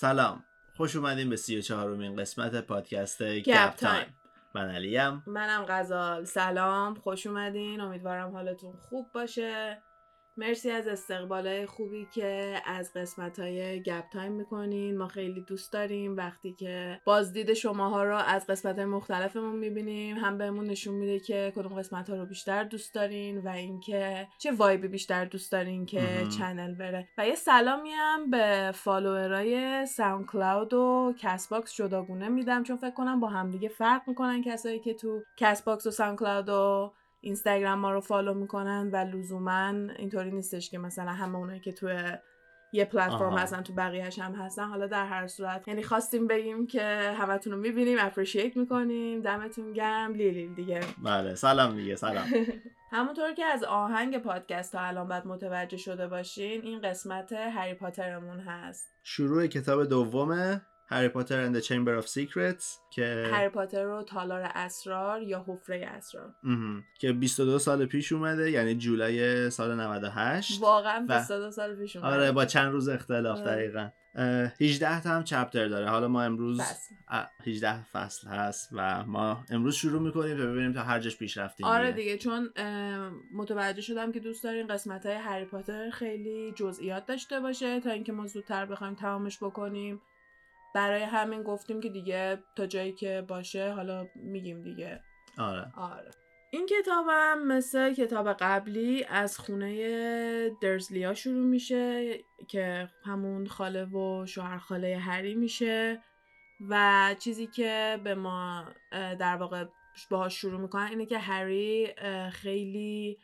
سلام. خوش اومدین به سی و چهارمین قسمت پادکست گپ تایم. من علیم. منم غزال. سلام. خوش اومدین. امیدوارم حالتون خوب باشه. مرسی از استقبالای خوبی که از قسمت های گپ تایم می‌کنین. ما خیلی دوست داریم. وقتی که بازدید شماها رو از قسمت های مختلفمون می‌بینیم هم بهمون نشون میده که کدوم قسمت ها رو بیشتر دوست دارین و اینکه چه vibe ی بیشتر دوست دارین که مهم. channel بره. و یه سلامی هم به follower ای SoundCloud و CastBox جداگونه میدم چون فکر کنم با همدیگه فرق می‌کنن کسایی که تو CastBox و SoundCloud و اینستاگرام ما رو follow می‌کنن و لزوما اینطوری نیستش که مثلا همه اونایی که تو یه پلتفرم. هستن تو بقیهش هم هستن حالا در هر صورت. یعنی خواستیم بگیم که همتون رو می‌بینیم appreciate می‌کنیم دمتون گرم لیلیل دیگه. بله سلام دیگه سلام. همونطور که از آهنگ پادکست تا الان باید متوجه شده باشین این قسمت هری پاترمون هست. شروع کتاب دومه. Harry Potter and Chamber of Secrets که هری پاتر رو تالار اسرار یا حفره اسرار. که 22 سال پیش اومده یعنی جولای سال 98 واقعا و- 22 سال پیش اومده. آره با چند روز اختلاف آره. دقیقا اه، 18 تا هم چپتر داره حالا ما امروز فصل. اه، 18 فصل هست و ما امروز شروع می‌کنیم تا ببینیم تا هر جاش پیش رفتیم آره دیگه چون اه، متوجه شدم که دوست دارین قسمت های هری پاتر خیلی جزئیات داشته باشه تا اینکه ما زودتر بخوایم تمامش بکنیم برای همین گفتیم که دیگه تا جایی که باشه حالا میگیم دیگه. آره. آره. این کتابم مثل کتاب قبلی از خونه درزلیا شروع میشه که همون خاله و شوهر خاله هری میشه و چیزی که به ما در واقع باهاش شروع می‌کنن اینه که هری خیلی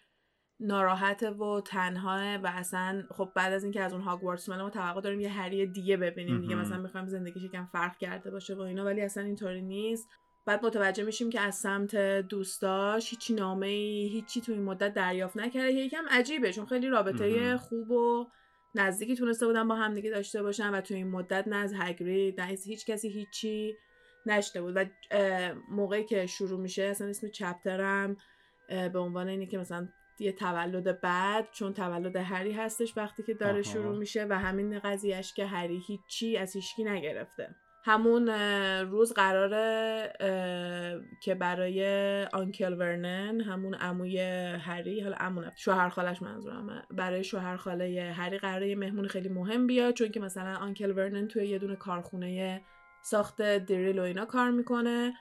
ناراحته و تنهاه و اصلا خب بعد از اینکه از اون هاگوارتس ما توقع داریم یه هری دیگه ببینیم دیگه. مثلا می‌خوایم زندگیش یکم فرق کرده باشه و اینا ولی اصلا اینطوری نیست بعد متوجه میشیم که از سمت دوستاش هیچی نامه ای هیچی تو این مدت دریافت نکرده که یکم عجیبه چون خیلی رابطه. خوب و نزدیکی تونسته بودن با همدیگه داشته باشن و تو این مدت نه از هگرید نه از هیچ کسی هیچی نشته بود و موقعی که شروع میشه اصلا اسم چپترم به عنوان اینه که مثلا یه تولد بعد چون تولد هری هستش وقتی که داره آها. شروع میشه و همین قضیهش که هری هیچی از هیچکی نگرفته همون روز قراره که برای آنکل ورنن همون عموی هری حالا عمو نه، شوهر خالش منظورمه برای شوهر خاله هری قراره یه مهمون خیلی مهم بیاد چون که مثلا آنکل ورنن توی یه دونه کارخونه ساخت دریل و اینا کار می‌کنه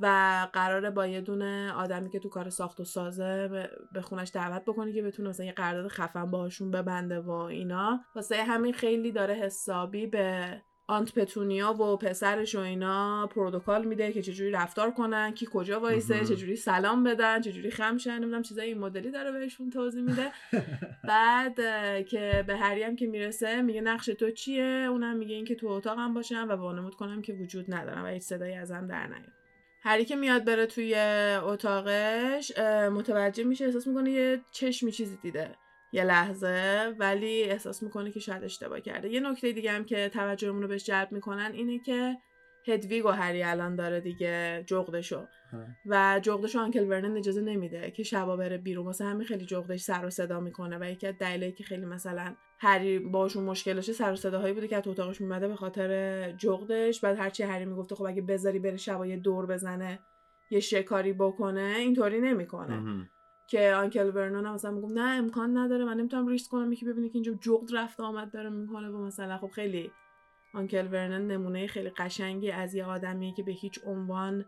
و قراره با یه دونه آدمی که تو کار ساخت و سازه به- خونش دعوت بکنه که بتونه مثلا یه قرارداد خفن باهاشون ببنده و اینا. واسه همین خیلی داره حسابی به آنت پتونیا و پسرش و اینا پروتکل میده که چجوری رفتار کنن کی کجا وایسه. چجوری سلام بدن چجوری خم شن نمی‌دونم چیزای این مدلی داره بهشون توضیح میده. بعد که به هری هم که می‌رسه میگه نقش تو چیه؟ اونم میگه اینکه تو اتاقم باشم و وانمود کنم که وجود ندارم و هیچ صدایی ازم در نیاد. هری که میاد بره توی اتاقش متوجه میشه احساس می‌کنه یه چشمی چیزی دیده. یه لحظه ولی احساس می‌کنه که شاید اشتباه کرده. یه نکته دیگه هم که توجهمون رو بهش جلب می‌کنن اینه که هدویگ و هری الان داره دیگه جغدشو. و جغدش آنکل ورنن اجازه نمیده که شبا بره بیرون. واسه همین خیلی جغدش سر و صدا می‌کنه و یکی از دلایلی که خیلی مثلا هری باشون مشکل داشته سر و صداهایی بوده که از تو اتاقش میمده به خاطر جغدش. بعد هرچی هری می‌گفته خب اگه بذاری بره شبا یه دور بزنه یه شکاری بکنه اینطوری نمی‌کنه. که آنکل ورنون هم مثلا میگم نه امکان نداره من نمی‌تونم ریسک کنم یکی ببینه که اینجا جغد رفت آمد داره می‌کنه. و مثلا خب خیلی آنکل ورنن نمونه خیلی قشنگی از یه آدمیه که به هیچ عنوان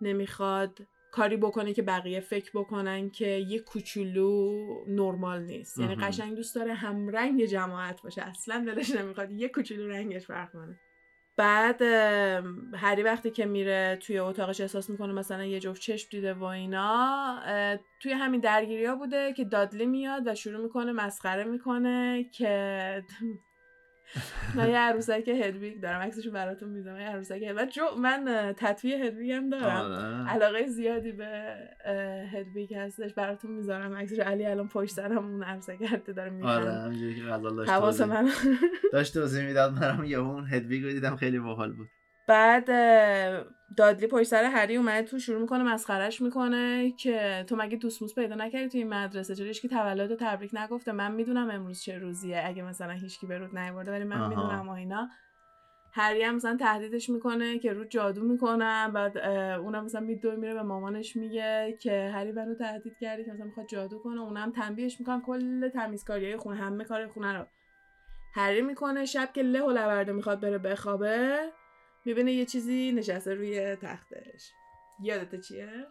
نمی‌خواد کاری بکنه که بقیه فکر بکنن که یه کوچولو نرمال نیست. یعنی. قشنگ دوست داره همرنگ جماعت باشه. اصلا دلش نمی‌خواد یه کوچولو رنگش فرق کنه. بعد هری وقتی که میره توی اتاقش احساس می‌کنه مثلا یه جفت چشم دیده و اینا توی همین درگیری ها بوده که دادلی میاد و شروع می‌کنه مسخره می‌کنه که من یه عروسک هدویگ دارم عکسشو براتون می‌ذارم یه عروسک من جو من اه، تتوی هدویگ هم دارم. آره. علاقه زیادی به هدویگ هستش. براتون می‌ذارم. عکسش علی الان پشت سرم اون عروسک داره آره که غزال داشت حواس من داشت توضیح می‌داد منم یه اون هدویگ رو دیدم. خیلی باحال بود. بعد دادلی پشت سر هری اومده تو شروع می‌کنه مسخرش می‌کنه که تو مگه دوست موس پیدا نکردی تو این مدرسه؟ چرا هیچکی تولد تبریک نگفته؟ من می‌دونم امروز چه روزیه اگه مثلا هیچکی به رود نیورده ولی من. می‌دونم و اینا. هری هم مثلا تهدیدش می‌کنه که رو جادو می‌کنم بعد اونم مثلا میدوی میره به مامانش میگه که هری منو تهدید کردی که مثلا می‌خواد جادو کنه. اونم تنبیهش می‌کنن کل تمیزکاری خونه همه کار خونه رو. هری می‌کنه شب که له و لورده می‌خواد بره بخوابه. می‌بینه یه چیزی نشسته روی تختش. یادت چیه؟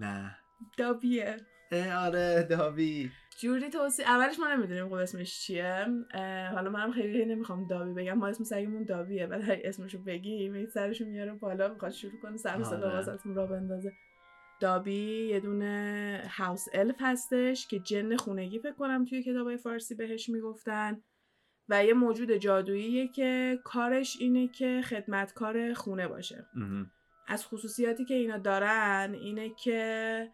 نه. دابیه. آره دابی. جوری توصیح اولش ما نمی‌دونیم خب اسمش چیه. حالا منم خیلی نمی‌خوام دابی بگم. ما اسم سگمون دابیه بعد اسمشو بگیم این سرشو میاره بالا می‌خواد شروع کنه سر صدا آره. واسهتون را بندازه. دابی یه دونه هاوس الف هستش که جن خونگی فکر کنم توی کتابای فارسی بهش می‌گفتن. و یه موجود جادوییه که کارش اینه که خدمتکار خونه باشه. از خصوصیاتی که اینا دارن اینه که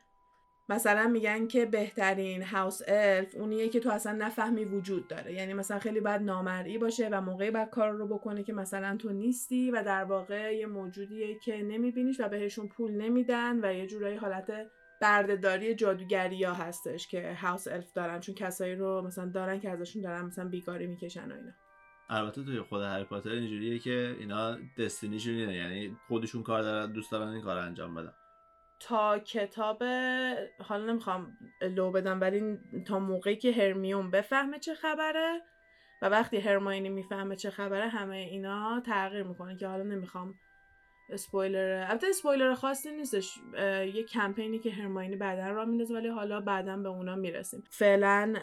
مثلا میگن که بهترین هاوس الف اونیه که تو اصلا نفهمی وجود داره. یعنی مثلا خیلی باید نامرئی باشه و موقعی باید کار رو بکنه که مثلا تو نیستی و در واقع یه موجودیه که نمیبینیش و بهشون پول نمیدن و یه جورایی حالت بردهداری جادوگری ها هستش که هاوس الف دارن چون کسایی رو مثلا دارن که ازشون دارن مثلا بیگاری می‌کشن و اینا. البته توی خود هری پاتر اینجوریه که اینا دستینیشون اینه یعنی خودشون کار دارن دوست دارن این کار انجام بدن. تا کتاب حالا نمی‌خوام لو بدم ولی تا موقعی که هرمیون بفهمه چه خبره و وقتی هرماینی می‌فهمه چه خبره همه اینا تغییر می‌کنه که حالا نمی‌خوام اسپویلر البته اسپویلر خاصی نیستش. یه کمپینی که هرماینی بعدا را میندازه ولی حالا بعدا به اونا می‌رسیم. فعلا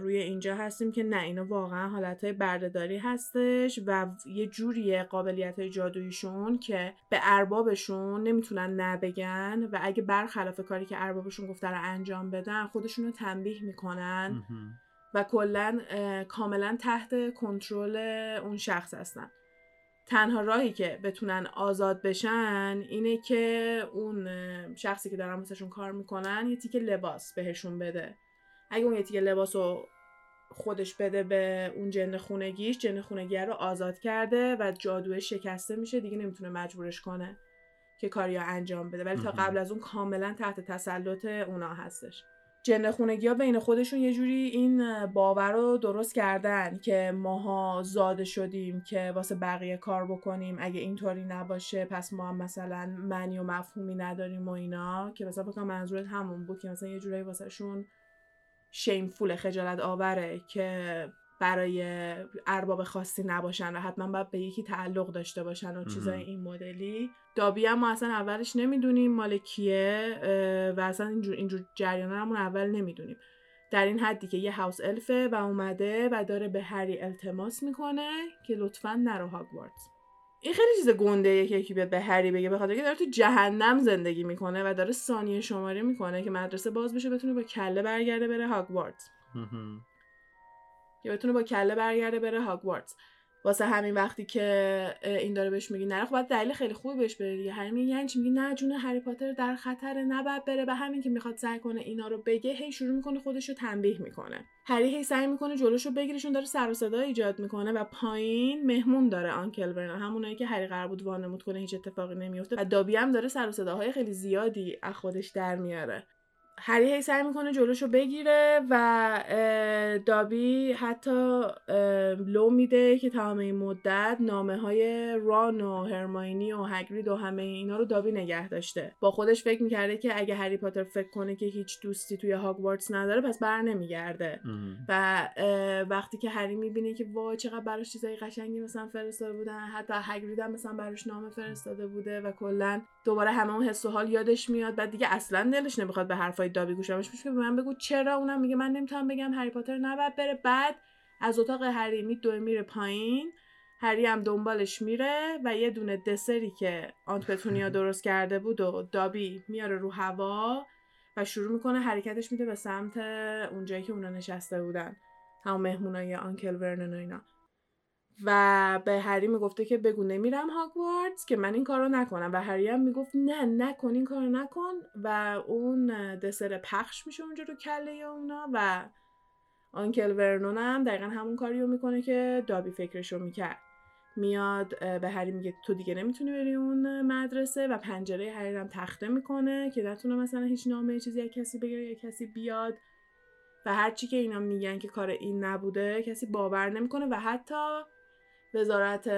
روی اینجا هستیم که نه اینا واقعا حالت های بردهداری هستش و یه جوری قابلیت های جادویشون که به اربابشون نمی‌تونن نبگن و اگه برخلاف کاری که اربابشون گفته رو انجام بدن خودشون رو تنبیه می‌کنن و کلا کاملا تحت کنترل اون شخص هستن. تنها راهی که بتونن آزاد بشن اینه که اون شخصی که دارن واسهشون کار می‌کنن یه تیکه لباس بهشون بده. اگه اون یه تیکه لباس رو خودش بده به اون جن خونگیش جن خونگی رو آزاد کرده و جادوه شکسته میشه دیگه نمی‌تونه مجبورش کنه که کاری انجام بده. ولی تا قبل از اون کاملا تحت تسلط اونا هستش. جن خونگی ها بین خودشون یه جوری این باور رو درست کردن که ماها زاده شدیم که واسه بقیه کار بکنیم. اگه اینطوری نباشه پس ما هم مثلا معنی و مفهومی نداریم و اینا. که مثلا فکر منظورت همون بود که مثلا یه جورایی واسه شون شیمفول خجالت آوره که برای ارباب خاصی نباشن و حتما باید به یکی تعلق داشته باشن و چیزای این مدلی. دابی هم ما اصلا اولش نمی‌دونیم مال کیه و اصلا اینجور, اینجور جریان همون اول نمی‌دونیم. در این حدی که یه هاوس الفه و اومده و داره به هری التماس می‌کنه که لطفا نرو هاگوارتس این خیلی چیز گنده که یکی بیاد به هری بگه بخاطر که داره تو جهنم زندگی می‌کنه و داره ثانیه شماره می‌کنه که مدرسه باز بشه بتونه با کله برگرده بره هاگوارتس که بتونه با کله برگرده بره هاگوارتس واسه همین وقتی که این داره بهش میگی نره خب باید دلیل خیلی خوبی بهش بره دیگه. هری میگه یعنی چی؟ میگه نه جون هری پاتر در خطر نباید بره. به همین که می‌خواد سعی کنه اینا رو بگه هی شروع می‌کنه خودش رو تنبیه می‌کنه. هری هی سعی می‌کنه جلوش رو بگیرشون داره سر و صدا ایجاد می‌کنه و پایین مهمون داره آنکل برنا همونایی که هری قرار بود وانمود کنه هیچ اتفاقی نمیفته و دابی هم داره سر و صداهای خیلی زیادی از خودش در میاره. هری هی سعی می‌کنه جلوشو بگیره و دابی حتی لو میده که تمام این مدت نامه های ران و هرماینی و هگرید و همه اینا رو دابی نگه داشته. با خودش فکر می‌کرده که اگه هری پاتر فکر کنه که هیچ دوستی توی هاگوارتس نداره پس بر نمیگرده. و وقتی که هری می‌بینه که وای چقدر براش چیزای قشنگی مثلا فرستاده بودن حتی هگرید هم مثلا براش نامه فرستاده بوده و کلا دوباره همه اون حس و حال یادش میاد. بعد دیگه اصلا دلش نمی‌خواد به حرفای دابی گوش بدهش میشه به من بگو چرا اونم میگه. من نمی‌تونم بگم هری پاتر نباید بره. بعد از اتاق هری میدوه میره پایین. هری هم دنبالش میره و یه دونه دسری که آنت پتونیا درست کرده بود و دابی میاره رو هوا و شروع می‌کنه حرکتش میده به سمت اونجایی که اونا نشسته بودن. همون مهمونای آنکل ورنن و اینا. و به هری می‌گفته که بگو نمیرم هاگوارتس که من این کارو نکنم. و هری هم می‌گفت نه نکن این کارو نکن. و اون دسر پخش میشه اونجا رو کله اونا و آنکل ورنون هم دقیقا همون کاریو می‌کنه که دابی فکرشو می‌کرد. میاد به هری میگه تو دیگه نمی‌تونی بری اون مدرسه و پنجره هری هم تخته می‌کنه که نتونه مثلا هیچ نامه چیزی از کسی بگیره یا کسی بیاد. و هرچی که اینا میگن که کار این نبوده کسی باور نمی‌کنه. و حتی وزارت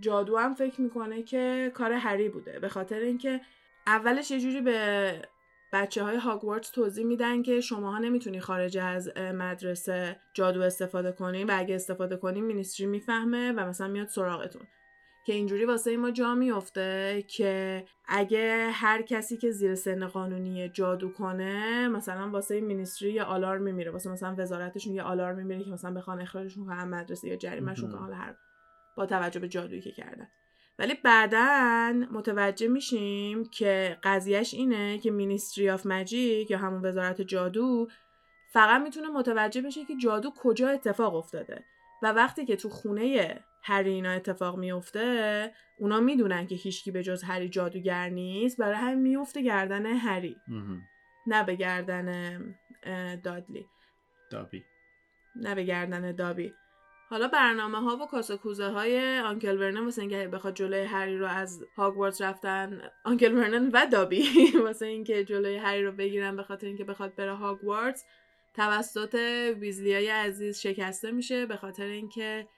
جادو هم فکر می‌کنه که کار هری بوده. به خاطر اینکه اولش یه جوری به بچه های هاگوارتس توضیح میدن که شماها نمی‌تونی خارج از مدرسه جادو استفاده کنین و اگه استفاده کنین مینیستری می‌فهمه و مثلا میاد سراغتون. که اینجوری واسه ما جا میفته که اگه هر کسی که زیر سن قانونی جادو کنه مثلا واسه مینیستری یه آلارم میمیره. واسه مثلا وزارتشون یه آلارم میمیره که مثلا بخوان اخراجشون کنن مدرسه یا جریمهشون کنن هر با توجه به جادویی که کردن. ولی بعدا متوجه میشیم که قضیهش اینه که مینیستری آف مجیک یا همون وزارت جادو فقط می‌تونه متوجه بشه که جادو کجا اتفاق افتاده. و وقتی که تو خونه هری اینا اتفاق میفته اونا می‌دونن که هیچکی به جز هری جادوگر نیست. برای همین میفته گردن هری. نه به گردن دادلی. دابی. نه به گردن دابی. حالا برنامه ها و کاسکوزه های آنکل ورنن واسه اینکه بخواد جلوی هری رو از هاگوارتس رفتن آنکل ورنن و دابی واسه اینکه جلوی هری رو بگیرن به خاطر اینکه بخواد بره هاگوارتس توسط ویزلیای عزیز شکسته میشه به خاطر اینکه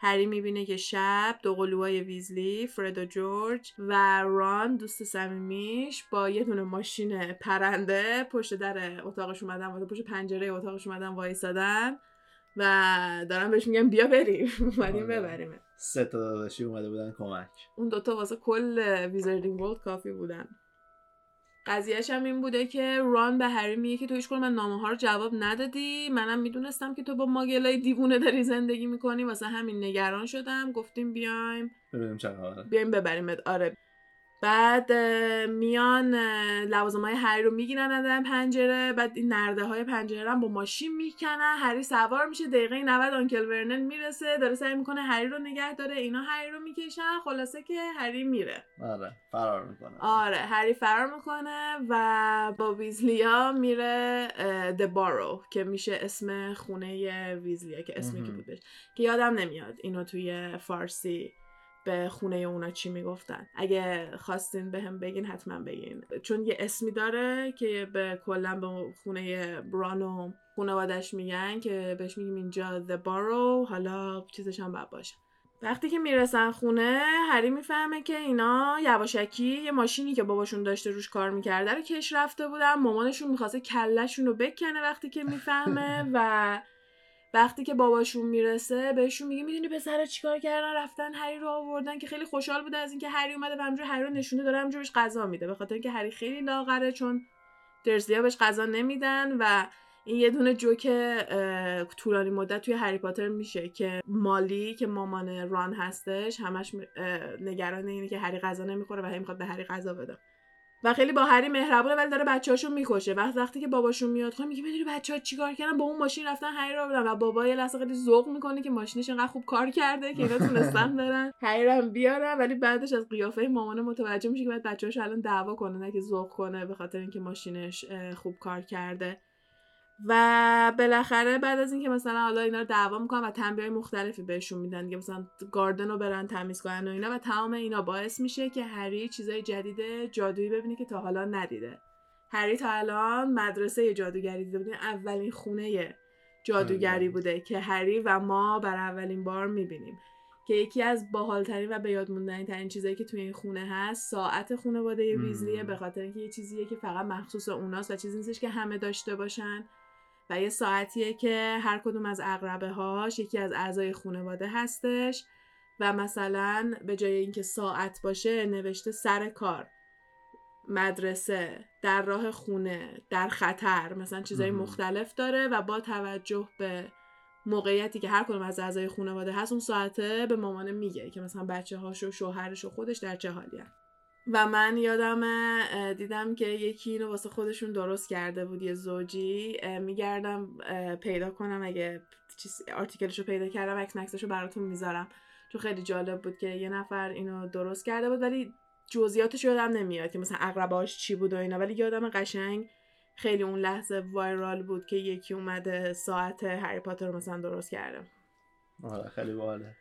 هری می‌بینه که شب دو قلوهای ویزلی فرد و جورج و ران دوست صمیمیش با یه دونه ماشین پرنده پشت در اتاقش اومدن پشت پنجره اتاقش اومدن وایسادن. و دارم بهش میگم بیا بریم. اومدیم آره. ببریم سه تا داداشی اومده بودن کمک. اون دوتا واسه کل wizarding world کافی بودن. قضیهش هم این بوده که ران به هری میگه که تو هیچ من نامه ها رو جواب ندادی. منم می‌دونستم که تو با Muggle ای دیوونه داری زندگی می‌کنی. واسه همین نگران شدم. گفتیم بیایم. ببینیم چه بیایم ببریمت. آره. بعد میان لوازم های هری رو می‌گیرن از پنجره بعد این نرده های پنجره هم با ماشین می‌کنن. هری سوار میشه دقیقه 90 uncle Vernon می‌رسه. داره سعی می‌کنه هری رو نگه داره. اینا هری رو می‌کشن. خلاصه که هری میره. آره فرار می‌کنه. آره هری فرار می‌کنه و با ویزلیا میره د بارو که میشه اسم خونه ویزلیا که اسمی که. بودش که یادم نمیاد اینو توی فارسی به خونه اونا چی می‌گفتن. اگه خواستین به هم بگین حتما بگین. چون یه اسمی داره که به کلا به خونه برانو خانوادش میگن که بهش میگیم اینجا The Barrow حالا چیزش هم باید باشه. وقتی که می‌رسن خونه هری می‌فهمه که اینا یواشکی یه ماشینی که باباشون داشته روش کار می‌کرده رو کش رفته بودن. مامانشون می‌خواسته کلشون رو بکنه وقتی که می‌فهمه و وقتی که باباشون می‌رسه بهشون میگه می‌دونی پسرا چیکار کردن؟ رفتن هری رو آوردن که خیلی خوشحال بوده از اینکه هری اومده و همجوری هری رو نشونه داره همجوری بهش غذا میده. به خاطر اینکه هری خیلی لاغره چون درزلیا بهش غذا نمیدن و این یه دونه جوک طولانی مدت توی هری پاتر میشه که مالی که مامان ران هستش همش نگران اینه که هری غذا نمی‌خوره و هی می‌خواد به هری غذا بده. و خیلی با هری مهربونه ولی داره بچه‌هاشو می‌کشه. وقت وقتی که باباشون میاد خب میگه می‌دونی بچه‌ها چیکار کردن؟ با اون ماشین رفتن هری رو بردن و بابا یه لحظه خیلی ذوق می‌کنه که ماشینش انقدر خوب کار کرده که اینا تونستن برن. هری رو بیارن ولی بعدش از قیافه مامان متوجه میشه که بعد بچه‌هاش الان دعوا کنه نه که ذوق کنه به خاطر اینکه ماشینش خوب کار کرده. و بالاخره بعد از اینکه مثلا حالا اینا رو دعوا می‌کنن و تنبیه مختلفی بهشون میدن دیگه مثلا گاردن رو برن تمیز کنن و اینا و تمام اینا باعث میشه که هری چیزای جدید جادویی ببینه که تا حالا ندیده هری تا الان مدرسه جادوگری دیده این اولین خونه جادوگری آره. بوده که هری و ما بر اولین بار می‌بینیم که یکی از باحالترین و به یاد ترین چیزایی که توی این خونه هست ساعت خانواده. ویزلیه به خاطر اینکه یه چیزیه که فقط مخصوص اوناست و چیزی نیستش که همه داشته باشن و یه ساعتیه که هر کدوم از اقربه هاش یکی از اعضای خانواده هستش و مثلا به جای اینکه ساعت باشه نوشته سر کار مدرسه در راه خونه در خطر مثلا چیزای. مختلف داره و با توجه به موقعیتی که هر کدوم از اعضای خانواده هست اون ساعته به مامانه میگه که مثلا بچه هاش و شوهرش و خودش در چه حالی هست. و من یادم دیدم که یکی اینو واسه خودشون درست کرده بود یه زوجی میگردم پیدا کنم اگه چیز آرتیکلشو پیدا کردم عکس مکسشو براتون می‌ذارم. چون خیلی جالب بود که یه نفر اینو درست کرده بود ولی جزئیاتش یادم نمیاد که مثلا اقرباش چی بود و اینا. ولی یادم قشنگ خیلی اون لحظه وایرال بود که یکی اومده ساعت هری پاتر رو مثلا درست کرده. آره خیلی باحاله.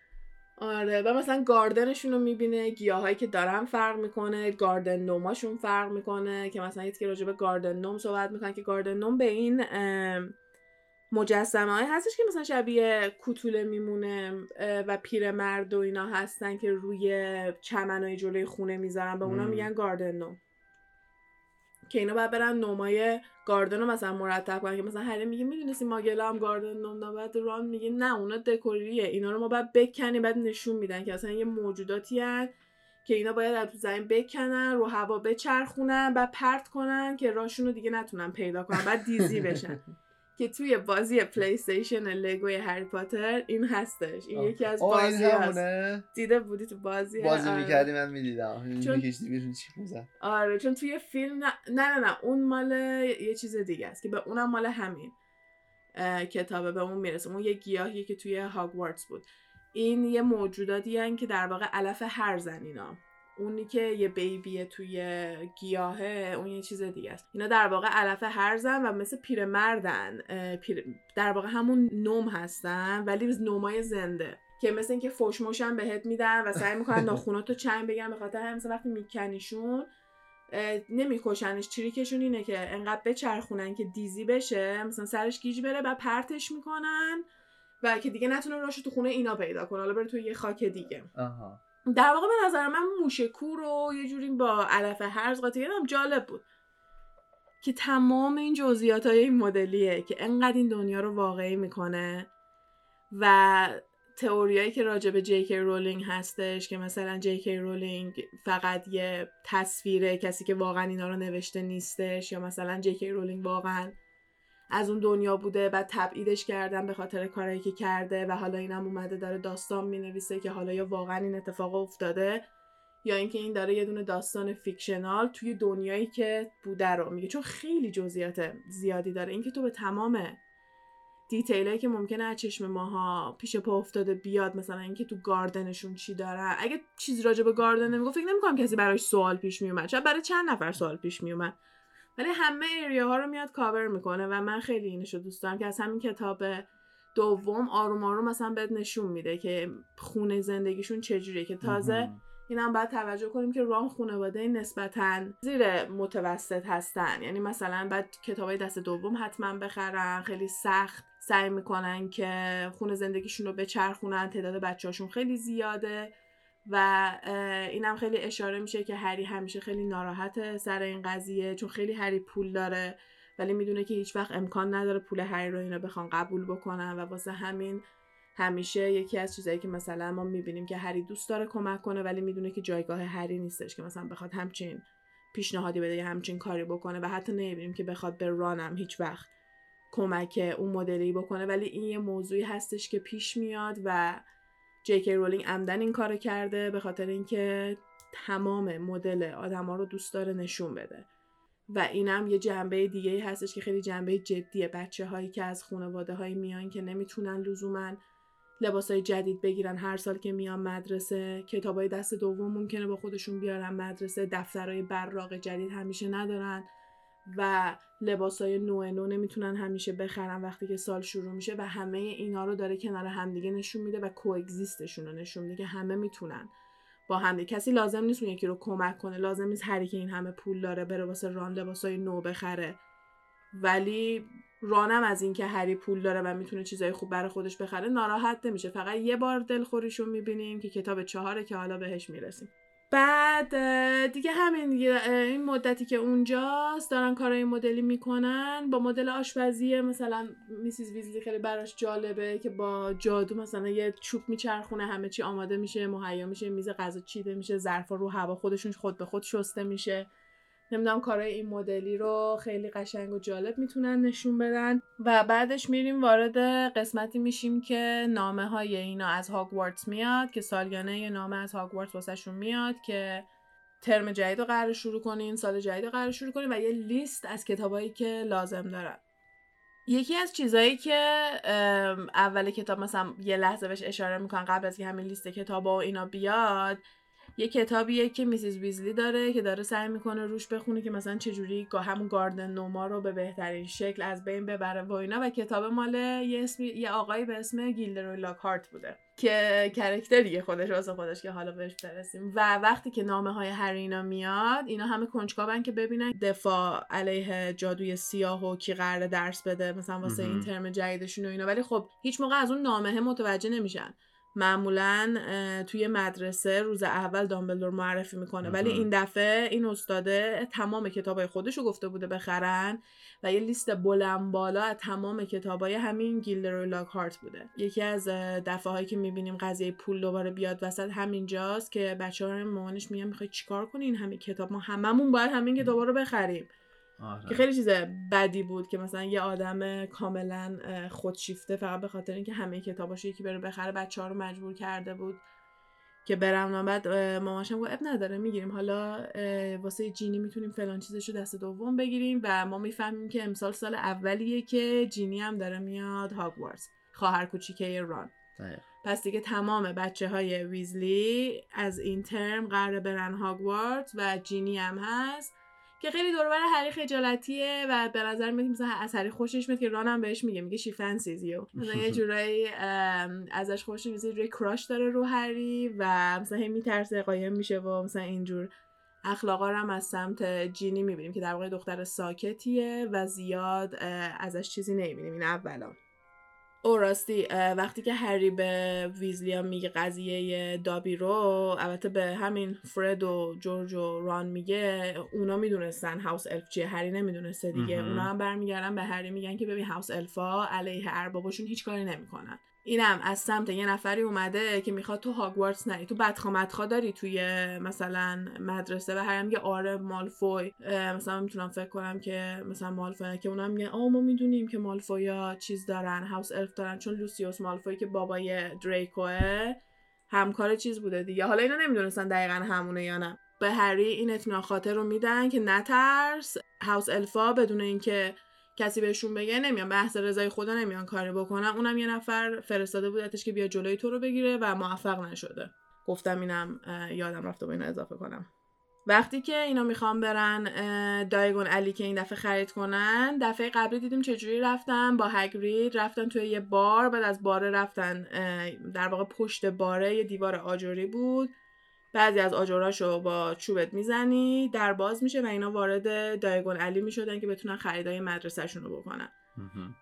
آره و مثلا گاردنشون رو می‌بینه گیاهایی که دارن فرق می‌کنه گاردن نوماشون فرق می‌کنه که مثلا یکی راجع به گاردن نوم صحبت می‌کنه که گاردن نوم به این مجسمه های هستش که مثلا شبیه کوتوله میمونه و پیرمرد و اینا هستن که روی چمنهای جلوی خونه می‌ذارن به اونا. میگن گاردن نوم که اینا باید برن نومای گاردن رو مثلا مرتب کنن که مثلا هری میگه می‌دونستی ماگلا هم گاردن نوم بعد ران میگه نه اونا دکوریه. اینا رو ما باید بکنیم بعد نشون میدن که اصلا یه موجوداتی هن که اینا باید از تو زمین بکنن رو هوا بچرخونن بعد پرت کنن که راشون رو دیگه نتونن پیدا کنن بعد دیزی بشن. که توی بازی پلی استیشن لگوی هری پاتر این هستش. این یکی از آه، بازی هست. دیده بودی تو بازی؟ بازی آره. می‌کردی من می‌دیدم. چون- بیرون چی میزن آره چون توی فیلم نه نه نه, نه. اون مال یه چیز دیگه است که به اونم مال همین اه، کتابه به اون می‌رسه. اون یه گیاهیه که توی هاگوارتس بود. این یه موجوداتی هن که در واقع علف هرزن اینا اونی که یه بیبیه توی گیاهه اون یه چیز دیگه است. اینا در واقع علف هرزن و مثل پیرمردن. پیر... در واقع همون gnome هستن ولی gnome ای زنده. که مثل اینکه فوش موشن بهت میدن و سعی می‌کنن ناخوناتو چنگ بگن به خاطر همین مثلا وقتی میکنیشون نمیکشنش. trick شون اینه که انقدر بچرخونن که dizzy بشه مثلا سرش گیج بره و پرتش می‌کنن و که دیگه نتونه راهشو تو خونه اینا پیدا کنه حالا بره تو یه خاک دیگه. آها. در واقع به نظر من موشکور و یه جوری با علف هرز قاطی هم جالب بود. که تمام این جزئیات های این مدلیه که انقدر این دنیا رو واقعی می‌کنه و تئوریایی که راجع به جی رولینگ هستش که مثلا جی رولینگ فقط یه تصویره کسی که واقعا اینا رو نوشته نیستش یا مثلا جی رولینگ واقعا از اون دنیا بوده بعد تبعیدش کردن به خاطر کارایی که کرده و حالا اینم اومده داره داستان می‌نویسه که حالا یا واقعا این اتفاق افتاده یا اینکه این داره یه دونه داستان fictional توی دنیایی که بوده رو میگه. چون خیلی جزئیات زیادی داره. اینکه تو به تمام detail ایی که ممکنه از چشم ماها پیش پا افتاده بیاد مثلا اینکه تو garden شون چی دارن اگه چیزی راجع به garden نمی‌گفت فکر نمی‌کنم کسی براش سوال پیش میومد. شاید برای چند نفر سوال پیش میومد. ولی همه area ها رو میاد کاور می‌کنه و من خیلی اینشو دوست دارم که از همین کتاب دوم آروم آروم مثلا بهت نشون میده که خونه زندگیشون چجوریه که تازه اینم باید توجه کنیم که رام خانواده نسبتا زیر متوسط هستن. یعنی مثلا بعد کتابای دست دوم حتما بخرن خیلی سخت سعی می‌کنن که خونه زندگیشون رو بچرخونن تعداد بچه‌هاشون خیلی زیاده. و اینم خیلی اشاره میشه که هری همیشه خیلی ناراحته سر این قضیه چون خیلی هری پول داره ولی می‌دونه که هیچ وقت امکان نداره پول هری رو اینا بخوان قبول بکنن و واسه همین همیشه یکی از چیزایی که مثلا ما می‌بینیم که هری دوست داره کمک کنه ولی می‌دونه که جایگاه هری نیستش که مثلا بخواد همچین پیشنهادی بده یا همچین کاری بکنه و حتی نمی‌بینیم که بخواد به رانم هیچ وقت کمک اون مدلی بکنه. ولی این یه موضوعی هستش که پیش میاد و جی رولینگ عمدن این کارو کرده به خاطر اینکه تمام مدل آدما رو دوست داره نشون بده. و اینم یه جنبه دیگه هستش که خیلی جنبه جدیه. بچه هایی که از خانواده های میان که نمی‌تونن لزوما لباس های جدید بگیرن هر سال که میان مدرسه کتاب های دست دوم ممکنه با خودشون بیارن مدرسه دفترهای براق جدید همیشه ندارن. و لباس های نو نمی‌تونن همیشه بخرن وقتی که سال شروع میشه و همه اینا رو داره کنار همدیگه نشون میده و کوگزیستشون رو نشون میده که همه می‌تونن. با هم کسی لازم نیست اون یکی رو کمک کنه. لازم نیست هری که این همه پول داره بره واسه ران لباسای نو بخره. ولی رانم از اینکه هری پول داره و می‌تونه چیزای خوب برای خودش بخره ناراحت نمیشه. فقط یه بار دلخوریشو می‌بینیم که کتاب چهاره که حالا بهش می‌رسیم. بعد دیگه همین دیگه این مدتی که اونجاست دارن کارای مدلی می‌کنن. با مدل آشپزی مثلا میسیز ویزلی خیلی براش جالبه که با جادو مثلا یه چوب میچرخونه همه چی آماده میشه مهیا میشه میز غذا چیده میشه ظرفا رو هوا خودشون خود به خود شسته میشه. نمی‌دونم کارهای این مدلی رو خیلی قشنگ و جالب می‌تونن نشون بدن. و بعدش میریم وارد قسمتی میشیم که نامه های اینا از هاگوارتس میاد که سالیانه یه نامه از هاگوارتس واسهشون میاد که ترم جدید رو قرار شروع کنین سال جدید رو قرار شروع کنین و یه لیست از کتابایی که لازم دارن. یکی از چیزایی که اول کتاب مثلا یه لحظه بهش اشاره می‌کنن قبل از که همین لیست کتابا و اینا بیاد یه کتابیه که میسیز ویزلی داره که داره سعی می‌کنه روش بخونه که مثلا چجوری همون گاردن نوما رو به بهترین شکل از بین ببره و اینا. و کتاب مال یه, اسم یه آقایی به اسم گیلدروی لاکهارت بوده که کرکتریه خودش واسه خودش که حالا بهش برسیم. و وقتی که نامه های هری اینا میاد اینا همه کنجکاون که ببینن دفاع علیه جادوی سیاه و کی قراره درس بده مثلا واسه این. ترم جدیدشون و اینا. ولی خب هیچ موقع از اون نامه متوجه نمیشن. معمولا توی مدرسه روز اول دامبلدور معرفی می‌کنه. ولی. این دفعه این استاده تمام کتابای خودش رو گفته بوده بخرن و یه لیست بلند بالا از تمام کتابای همین گیلدروی لاکهارت بوده. یکی از دفعه هایی که می‌بینیم قضیه پول دوباره بیاد وسط همینجاست که بچه ها مامانش میگن می‌خوای چیکار کنی؟ این همه کتاب ما هممون باید همین کتابا رو بخریم. آره. که خیلی چیز بدی بود که مثلا یه آدم کاملا خودشیفته فقط به خاطر اینکه همه کتاباشو یکی بره بخره بچه ها رو مجبور کرده بود که برم بعد ماماشم گفت اب نداره می‌گیریم حالا واسه جینی می‌تونیم فلان چیزشو دست دوم بگیریم و ما می‌فهمیم که امسال سال اولیه که جینی هم داره میاد هاگوارتس خواهر کوچیکه ران دقیق. پس دیگه تمام بچه های ویزلی از این ترم قراره برن هاگوارت و جینی هم هست که خیلی دوربر هری خجالتیه و به نظر میاد مثلا از هری خوشش میاد که ران هم بهش میگه میگه شی فنسیزیو مثلا یه جورایی ازش خوش میاد روی کراش داره رو هری و مثلا هی میترسه قایم میشه و مثلا اینجور اخلاقا رو هم از سمت جینی می‌بینیم که در واقع دختر ساکتیه و زیاد ازش چیزی نمی‌بینیم. این اولا. او راستی وقتی که هری به ویزلیا میگه قضیه دابی رو البته به همین فرد و جورج و ران میگه اونا می‌دونستن هاوس الف چیه هری نمی‌دونسته دیگه. اونا هم برمیگردن به هری میگن که ببین هاوس الفا علیه ارباباشون هیچ کاری نمی‌کنن اینم از سمت یه نفری اومده که می‌خواد تو هاگوارتس نری تو بدخوا مدخوا داری توی مثلا مدرسه و هرم میگه آره مالفوی مثلا می‌تونم فکر کنم که مثلا مالفوی که اونا میگن آه ما می‌دونیم که مالفویا چیز دارن هاوس الف دارن چون لوسیوس مالفوی که بابای دریکوه همکار چیز بوده دیگه. حالا اینا نمی‌دونستن دقیقا همونه یا نه. به هری این اطمینان خاطر رو میدن که نترس هاوس الفا بدون اینکه کسی بهشون بگه نمیان بحث رضای خدا نمیان کاری بکنن. اونم یه نفر فرستاده بودتش که بیا جلوی تو رو بگیره و موفق نشده. گفتم اینم یادم رفته با اضافه کنم. وقتی که اینا می‌خوام برن دایگون علی که این دفعه خرید کنن دفعه قبلی دیدیم چجوری رفتن؟ با هگرید رفتن توی یه بار بعد از باره رفتن در واقع پشت باره یه دیوار آجوری بود. بعضی از آجراشو با چوبت می‌زنی در باز میشه و اینا وارد دایگون علی می‌شدن که بتونن خریدای مدرسهشون رو بکنن.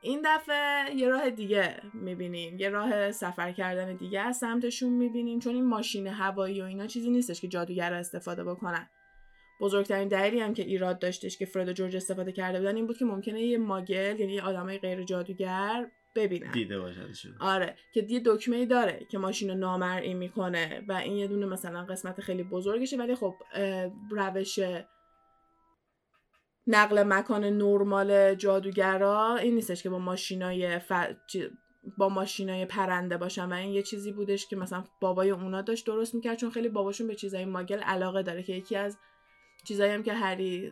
این دفعه یه راه دیگه می‌بینیم. یه راه سفر کردن دیگه از سمتشون می‌بینیم. چون این ماشین هوایی و اینا چیزی نیستش که جادوگر استفاده بکنن. بزرگترین دلیلی هم که ایراد داشتش که فرد و جورج استفاده کرده بودن این بود که ممکنه یه ماگل یعنی آدمای غیر جادوگر ببینن. دیده باشدشون آره که یه دکمه ای داره که ماشین رو نامرئی می‌کنه و این یه دونه مثلا قسمت خیلی بزرگشه ولی خب روش نقل مکان نرمال جادوگرا این نیستش که با ماشینای ف... با ماشینای پرنده باشن و این یه چیزی بودش که مثلا بابای اونا داشت درست می‌کرد چون خیلی باباشون به چیزای ماگل علاقه داره که یکی از چیزایی هم که هری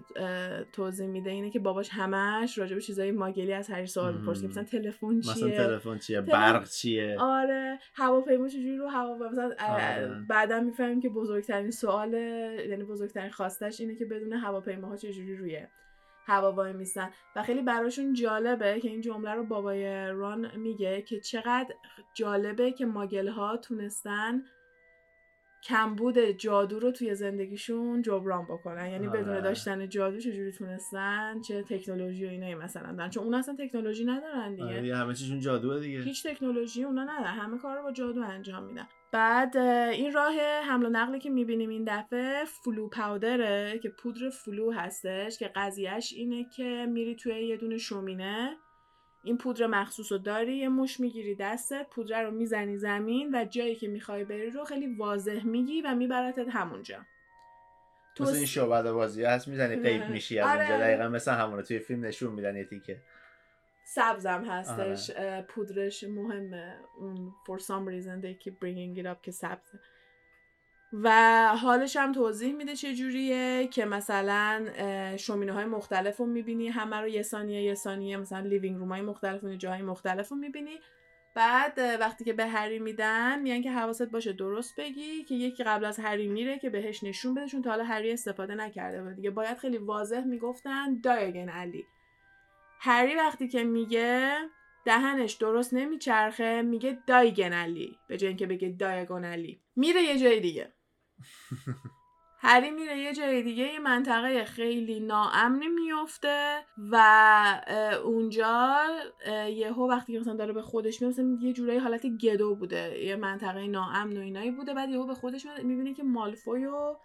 توضیح میده اینه که باباش همش راجع به چیزای ماگلی از هری سوال می‌پرسه که. مثلا تلفن چیه؟ مثلا تلفن چیه؟ برق چیه؟ آره هواپیما چجوری رو هوا مثلا آره. بعدا می‌فهمیم که بزرگترین سوال یعنی بزرگترین خواستش اینه که بدون هواپیماها چجوری روی هوا وای میستن و خیلی براشون جالبه که این جمله رو بابای ران میگه که چقدر جالبه که Muggle ها تونستن کمبود جادو رو توی زندگیشون جبران بکنن. یعنی بدون آره. داشتن جادو چجوری تونستن؟ چه تکنولوژی و اینایی مثلا دارن. چون اون اصلا تکنولوژی ندارن دیگه. آره دیگه همه چیشون جادوه دیگه. هیچ تکنولوژی اونا ندارن. همه کار رو با جادو انجام میدن. بعد این راه حمل و نقلی که می‌بینیم این دفعه Floo powder ه که پودر Floo هستش که قضیهش اینه که میری توی یه دونه شومینه این پودر مخصوص رو داری یه مش می‌گیری دستت پودر رو می‌زنی زمین و جایی که می‌خوای بری رو خیلی واضح میگی و میبرتت همونجا. مثل این شعبده بازی هست می‌زنی قیب میشی از آره. اینجا دقیقا مثل همونه توی فیلم نشون میدن یه تیکه. سبزم هستش. اه، پودرش مهمه. اون for some reason they keep bringing it up که سبزه. و حالش هم توضیح میده چه جوریه که مثلا شومینه های مختلف رو می‌بینی همه رو یه ثانیه یه ثانیه مثلا لیوینگ روم های مختلف و جاهای مختلف رو می‌بینی. بعد وقتی که به هری میدن میگن که حواست باشه درست بگی که یکی قبل از هری میره که بهش نشون بده چون تا حالا هری استفاده نکرده بود. دیگه باید خیلی واضح می‌گفتن دایگن علی هری وقتی که میگه دهنش درست نمیچرخه میگه دایگن علی به جای اینکه بگه دایگون علی میره یه جای دیگه. هری میره یه جای دیگه یه منطقه خیلی ناامنی میفته و اونجا یهو وقتی که مثلا داره به خودش میاد مثلا یه جورایی حالت گدو بوده یه منطقه ناامن و اینایی بوده بعد یهو به خودش می‌بینه که مالفویو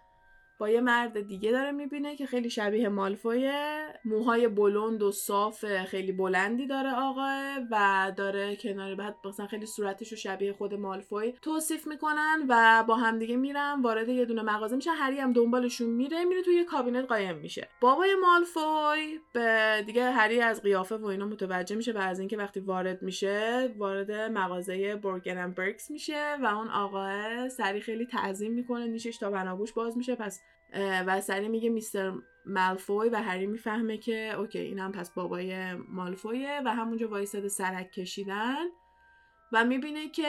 با یه مرد دیگه داره می‌بینه که خیلی شبیه مالفویه موهای بلند و صاف خیلی بلندی داره آقا و داره کنار بعد مثلا خیلی صورتش رو شبیه خود مالفوی توصیف می‌کنن و با همدیگه میرن وارد یه دونه مغازه میشن هری هم دنبالشون میره میره توی یه کابینت قایم میشه. بابای مالفوی به دیگه هری از قیافه و اینا متوجه میشه و از اینکه وقتی وارد میشه وارد مغازه بورگن برکس میشه و اون آقا سری خیلی تعظیم می‌کنه نیشش تا بناگوش باز میشه. پس و سری میگه Mister Malfoy و هری می‌فهمه که okay این هم پس بابای مالفویه و همونجا وایساده سرک کشیدن و می‌بینه که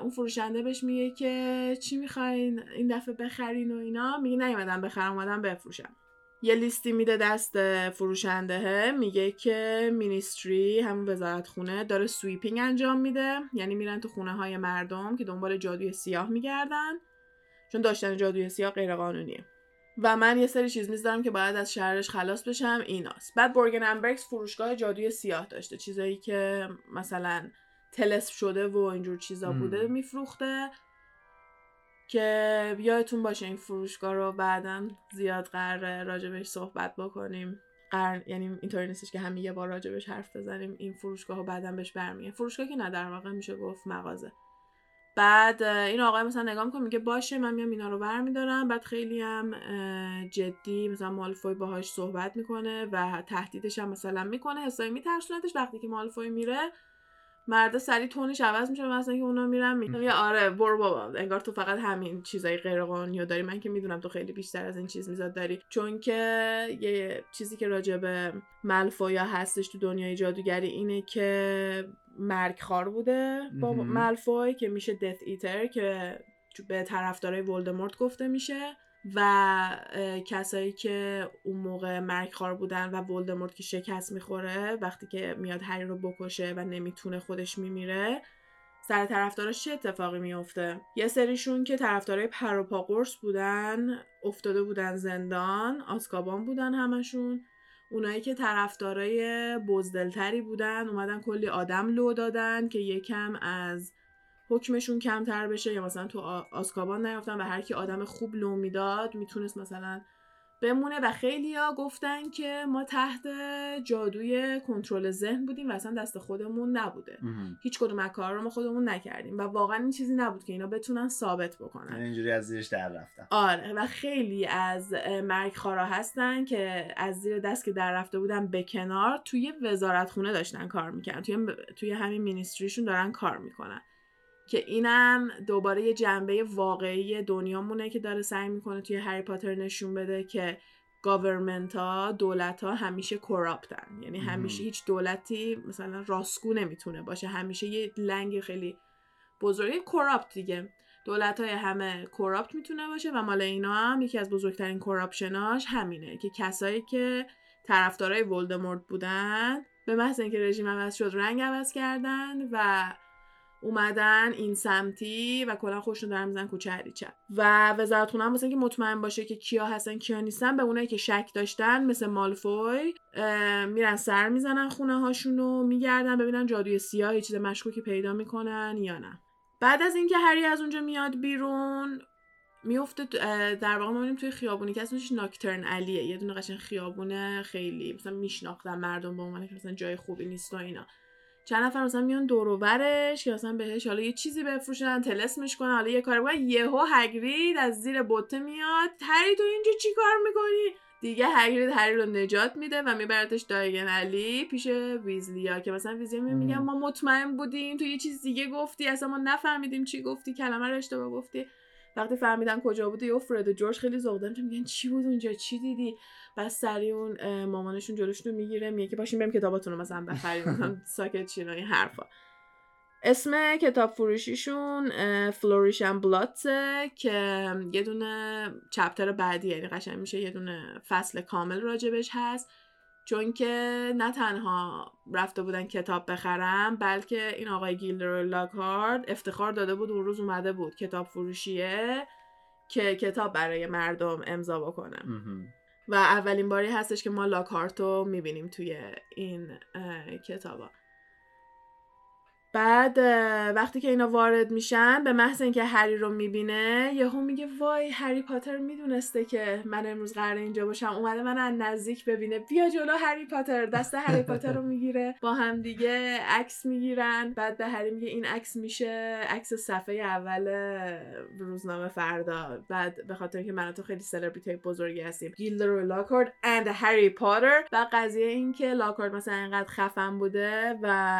اون فروشنده بهش میگه که چی می‌خواین؟ این دفعه بخرین و اینا. میگه نیومدم بخرم اومدم بفروشم. یه لیستی میده دست فروشنده میگه که Ministry همون وزارت خونه داره sweeping انجام میده. یعنی میرن تو خونه های مردم که دنبال جادوی سیاه میگردن. چون داشتن جادوی سیاه غیر قانونیه و من یه سری چیز می‌ذارم که باید از شهرش خلاص بشم ایناست. بعد بورگن امبرکس فروشگاه جادوی سیاه داشته. چیزایی که مثلا تلسم شده و اینجور چیزا. بوده میفروخته که یادتون باشه این فروشگاه رو بعدا زیاد قراره راجبش صحبت بکنیم. قرن یعنی اینطوری نیستش که همین یه بار راجبش حرف بزنیم این فروشگاه رو بعدا بهش برمیگه فروشگاه که نه در واقع میشه گفت مغازه. بعد این آقای مثلا نگاه می‌کنه میگه باشه من میام اینا رو برمیدارم. بعد خیلی هم جدی مثلا مالفوی باهاش صحبت می‌کنه و تهدیدش هم مثلا می‌کنه. حسابی میترسونتش وقتی که مالفوی میره. مرد سری تونش عوض میشه مثلا که اونا میرن میگن یه آره برو بابا انگار تو فقط همین چیزای غیر قانونی داری. من که می‌دونم تو خیلی بیشتر از این چیز میزاد داری. چون که یه چیزی که راجع به ملفویا هستش تو دنیای جادوگری اینه که مرگ خار بوده با. ملفوی که میشه دث ایتر که به طرفدارای ولدمورت گفته میشه. و کسایی که اون موقع مرگخوار بودن و ولدمورت که شکست می‌خوره وقتی که میاد هری رو بکشه و نمی‌تونه خودش میمیره سر طرفداراش چه اتفاقی میفته یه سریشون که طرفدارای پروپا قرص بودن افتاده بودن زندان آسکابان بودن همشون. اونایی که طرفدارای بزدلتری بودن اومدن کلی آدم لو دادن که یکم از حکمشون کمتر بشه یا مثلا تو آسکابان نیافتن و هر کی آدم خوب لو می‌داد می‌تونست مثلا بمونه و خیلیا گفتن که ما تحت جادوی کنترل ذهن بودیم و اصلا دست خودمون نبوده. مهم. هیچ کدوم از کارا رو ما خودمون نکردیم و واقعا این چیزی نبود که اینا بتونن ثابت بکنن. یعنی اینجوری از زیرش در رفتم آره و خیلی از مرگ خارا هستن که از زیر دست که در رفته بودن به کنار توی وزارت خونه داشتن کار می‌کنن توی, توی همین مینیستریشون دارن کار می‌کنن. که اینم دوباره یه جنبه واقعی دنیامونه که داره سعی می‌کنه توی هری پاتر نشون بده که گاورمنت ها دولت ها همیشه کراپتن یعنی همیشه. هیچ دولتی مثلا راستگو نمی‌تونه باشه. همیشه یه لنگ خیلی بزرگی کراپت دیگه. دولت های همه کراپت می‌تونه باشه و مال اینا هم یکی از بزرگترین کراپشناش همینه که کسایی که طرفدارای ولدمورت بودن به محض اینکه رژیم عوض شد رنگ عوض کردن و اومدن این سمتی و کلا خوشون دارن می‌زنن کوچه هریچه و وزارت خونه هم واسه اینکه مطمئن باشه که کیا هستن کیا نیستن به اونایی که شک داشتن مثل مالفوی میرن سر می‌زنن خونه هاشونو میگردن ببینن جادوی سیاه یه چیز مشکوکی پیدا می‌کنن یا نه. بعد از اینکه هری از اونجا میاد بیرون میفته در واقع ما توی خیابونی که اسمش ناکترن علیه. یه دونه قشنگ خیابونه خیلی مثلا میشناختن مردم به عنوان که مثلا جای خوبی نیست و اینا. چند نفر مثلا میان دور و برش که مثلا بهش حالا یه چیزی بفروشن تلسمش کنن حالا یه کاری بکنن یهو هگرید از زیر بوته میاد. هری تو اینجا چی کار می‌کنی؟ دیگه هگرید هری رو نجات میده و میبردش دایگن علی پیش ویزلیا که مثلا ویزلیا مم. ما مطمئن بودیم تو یه چیز دیگه گفتی اصلا ما نفهمیدیم چی گفتی کلمه رو اشتباه گفتی. وقتی فهمیدن کجا بوده یه فرد و جورج خیلی ذوق دارن میگن چی بود اونجا؟ چی دیدی؟ بعد سری اون مامانشون جلوشون می‌گیره میگه که باشین بریم کتاباتون رو مثلا بخریم ساکت شین و این حرفا. اسم کتاب فروشیشون Flourish and Blotts ه که یه دونه chapter بعدی یعنی قشنگ میشه یه دونه فصل کامل راجبش هست. چون که نه تنها رفته بودن کتاب بخرم بلکه این آقای گیلدر لاکارد افتخار داده بود اون روز اومده بود کتاب فروشیه که کتاب برای مردم امضا بکنه. و اولین باری هستش که ما لاکارت رو می‌بینیم توی این کتابا بعد وقتی که اینا وارد میشن به محض اینکه هری رو می‌بینه یهو میگه وای هری پاتر می‌دونسته که من امروز قراره اینجا باشم. اومده من از نزدیک ببینه. بیا جلو هری پاتر. دست هری پاتر رو می‌گیره. با هم دیگه عکس می‌گیرن. بعد به هری میگه این عکس میشه عکس صفحه اول روزنامه فردا. بعد به خاطر که من و تو خیلی سلبریتی بزرگی هستیم. گیلدر لاکارد اند هری پاتر. و قضیه این که لاکارد مثلا اینقدر خفن بوده و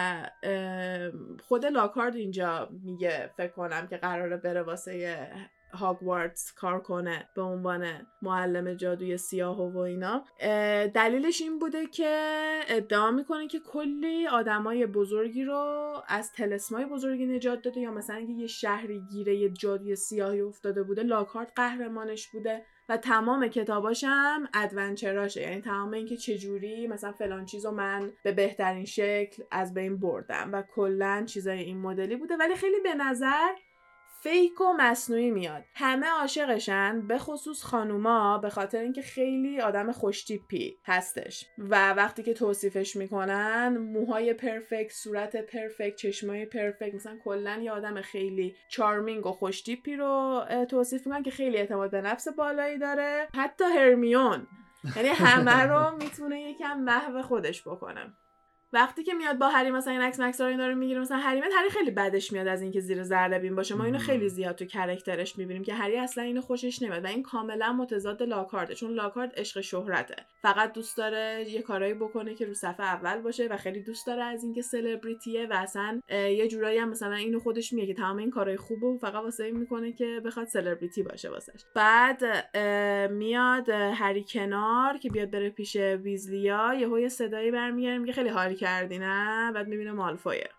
خود لاکارد اینجا میگه فکر کنم که قراره بره واسه هاگوارتس کار کنه به عنوان معلم جادوی سیاه و اینا. دلیلش این بوده که ادعا می‌کنه که کلی آدمای بزرگی رو از تلسمای بزرگی نجات داده یا مثلا اگه یه شهری گیره یه جادوی سیاهی افتاده بوده لاکارت قهرمانش بوده و تمام کتاباش هم ادونچراشه. یعنی تمام اینکه چجوری مثلا فلان چیز رو من به بهترین شکل از بین بردم و کلا چیزای این مدلی بوده. ولی خیلی به نظر فیک و مصنوعی میاد. همه عاشقشن به خصوص خانوما به خاطر اینکه خیلی آدم خوشتیپی هستش. و وقتی که توصیفش می‌کنن موهای پرفکت صورت پرفکت چشمای پرفکت مثلا کلا یه آدم خیلی چارمینگ و خوشتیپی رو توصیف می‌کنن که خیلی اعتماد به نفس بالایی داره. حتی هرمیون. یعنی همه رو می‌تونه یکم محو خودش بکنه. وقتی که میاد با هری مثلا این عکس مکس رو اینا رو می‌گیره مثلا هری هری خیلی بدش میاد از اینکه زیر زرلبین باشه. ما اینو. خیلی زیاد تو کرکترش می‌بینیم که هری اصلا اینو خوشش نمیاد و این کاملا متضاد لاکارده چون لاکارد عشق شهرته. فقط دوست داره یه کارایی بکنه که رو صفحه اول باشه و خیلی دوست داره از اینکه سلبریتیه و اصلا یه جورایی هم مثلا اینو خودش میگه که تمام این کارهای خوبو فقط واسه این می‌کنه که بخواد سلبریتی باشه واسش. بعد میاد هری کنار که بیاد بره پیش ویزلیا یهو یه صدایی برمیگره میگه خیلی حال کردی نه؟ بعد می‌بینه مالفویه.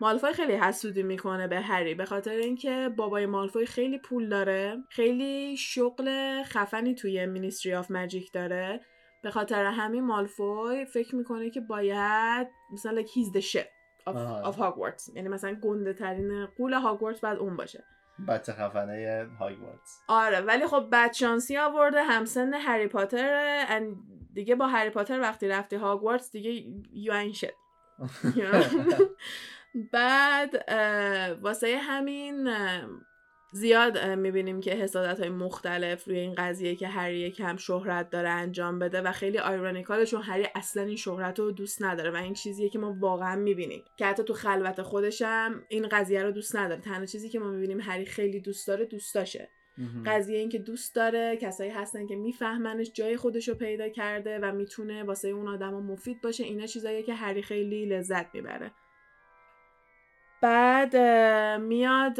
مالفوی خیلی حسودی می‌کنه به هری به خاطر اینکه بابای مالفوی خیلی پول داره خیلی شغل خفنی توی مینیستری آف ماجیک داره. به خاطر همین مالفوی فکر می‌کنه که باید مثلا like he's the shit of, آها. of Hogwarts یعنی مثلا گنده ترین قول هاگوارتس بعد اون باشه. بچه خفنه هاگوارتس آره ولی خب بد شانسی آورده همسن هری پاتر دیگه با هری پاتر وقتی رفتی هاگوارتس دیگه shit You know? بعد واسه همین زیاد می‌بینیم که حسادت های مختلف روی این قضیه که هری یکم شهرت داره انجام بده و خیلی آیرونیکاله چون هری اصلا این شهرت رو دوست نداره و این چیزیه که ما واقعا می‌بینیم. که حتی تو خلوت خودشم این قضیه رو دوست نداره. تنها چیزی که ما می‌بینیم هری خیلی دوست داره دوستاشه. قضیه این که دوست داره کسایی هستن که میفهمنش جای خودش رو پیدا کرده و می‌تونه واسه اون آدم مفید باشه اینا چیزاییه که هری خیلی لذت می‌بره. بعد میاد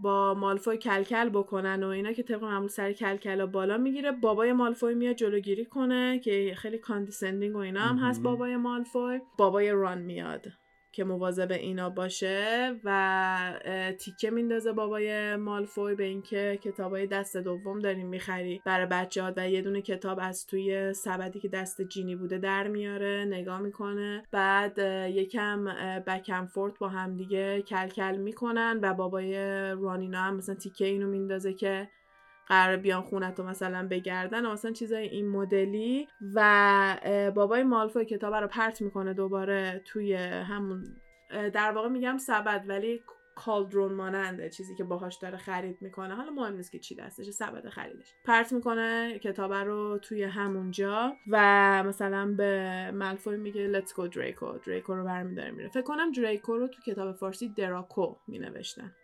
با مالفوی کلکل بکنن و اینا که طبق معمول سر کلکلا بالا می‌گیره. بابای مالفوی میاد جلوگیری کنه که خیلی condescending و اینا هم هست. بابای مالفوی. بابای ران میاد. که مواظب اینا باشه و تیکه میندازه بابای مالفوی به اینکه کتابای دست دوم داریم می‌خری. برای بچه ها و یه دونه کتاب از توی سبدی که دست جینی بوده در میاره نگاه می‌کنه. بعد یکم اه، بکم فورت با هم دیگه کل کل می‌کنن و بابای رانینا هم مثلا تیکه اینو میندازه که قرار بیان خونت رو مثلا بگردن و مثلا چیزای این مدلی. و بابای مالفوی کتاب رو پرت می‌کنه دوباره توی همون در واقع میگم سبد ولی کالدرون ماننده چیزی که باهاش داره خرید می‌کنه. حالا مهم نیست که چی دستش سبد خریدش. پرت می‌کنه کتاب رو توی همونجا و مثلا به مالفوی میگه let's go دریکو دریکو رو برمیداره میره. فکر کنم دریکو رو تو کتاب فارسی دراکو مینوشتن.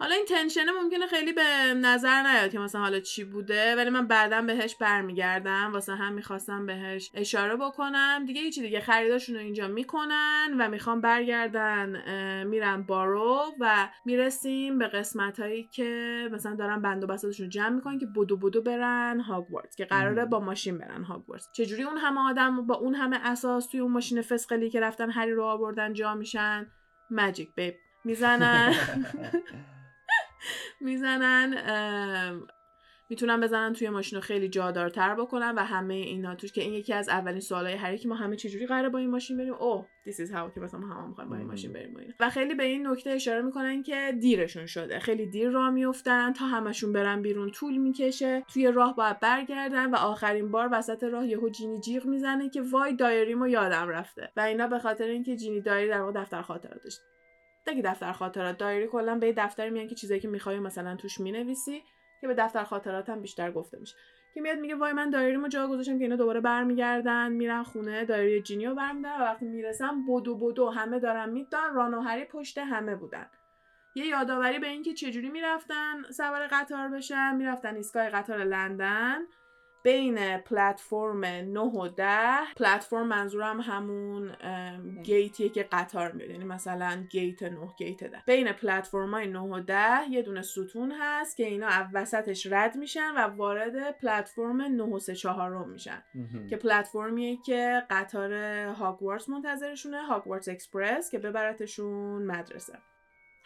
حالا این تنشنه ممکنه خیلی به نظر نیاد که مثلا حالا چی بوده ولی من بعدا بهش برمیگردم واسه هم می‌خواستم بهش اشاره بکنم. دیگه هیچی دیگه خریداشون رو اینجا می‌کنن و می‌خوام برگردن میرن بارو و می‌رسیم به قسمت هایی که مثلا دارن بند و بساتشون رو جمع می‌کنن که بدو بدو برن هاگوارتس که قراره. با ماشین برن هاگوارتس چجوری اون همه آدم با اون همه اساس توی اون ماشین فسقلی که رفتن هری رو آوردن جا میشن؟ ماجیک بیب می‌زنن. می‌زنن می‌تونن بزنن توی ماشین رو خیلی جادارتر بکنن و همه اینا. توش که این یکی از اولین سوالای هری که ما همه چجوری قراره با این ماشین بریم؟ اوه this is how که مثلا ما هم می‌خوایم با این. ماشین بریم و اینا. و خیلی به این نکته اشاره می‌کنن که دیرشون شده. خیلی دیر راه میفتن تا همشون برن بیرون. طول می‌کشه توی راه باید برگردن و آخرین بار وسط راه یهو جینی جیغ می‌زنه که وای دایریمو یادم رفته. و اینا به خاطر اینکه جینی دایری در واقع دفتر خاطراتش دیگه دفتر خاطرات دایری کلا به دفتر میان که چیزایی که می‌خوای مثلا توش می‌نویسی که به دفتر خاطرات هم بیشتر گفته میشه. که میاد میگه وای من دایریمو جا گذاشتم که اینا دوباره برمیگردن میرن خونه دایری جینی رو برمیدارن و وقتی می‌رسن بدو بدو همه دارن میدن ران و هری پشت همه بودن. یه یادآوری به اینکه چجوری می‌رفتن سوار قطار بشن می‌رفتن ایستگاه قطار لندن. بین پلتفرم 9 و 10 پلتفرم منظورم همون gate یه که قطار میاد یعنی مثلا gate 9 gate 10 بین پلتفرم های 9 و 10 یه دونه ستون هست که اینا از وسطش رد میشن و وارد پلتفرم 9 و 3 4 میشن. که پلتفرمیه که قطار هاگوارتس منتظرشونه Hogwarts Express که ببرتشون مدرسه.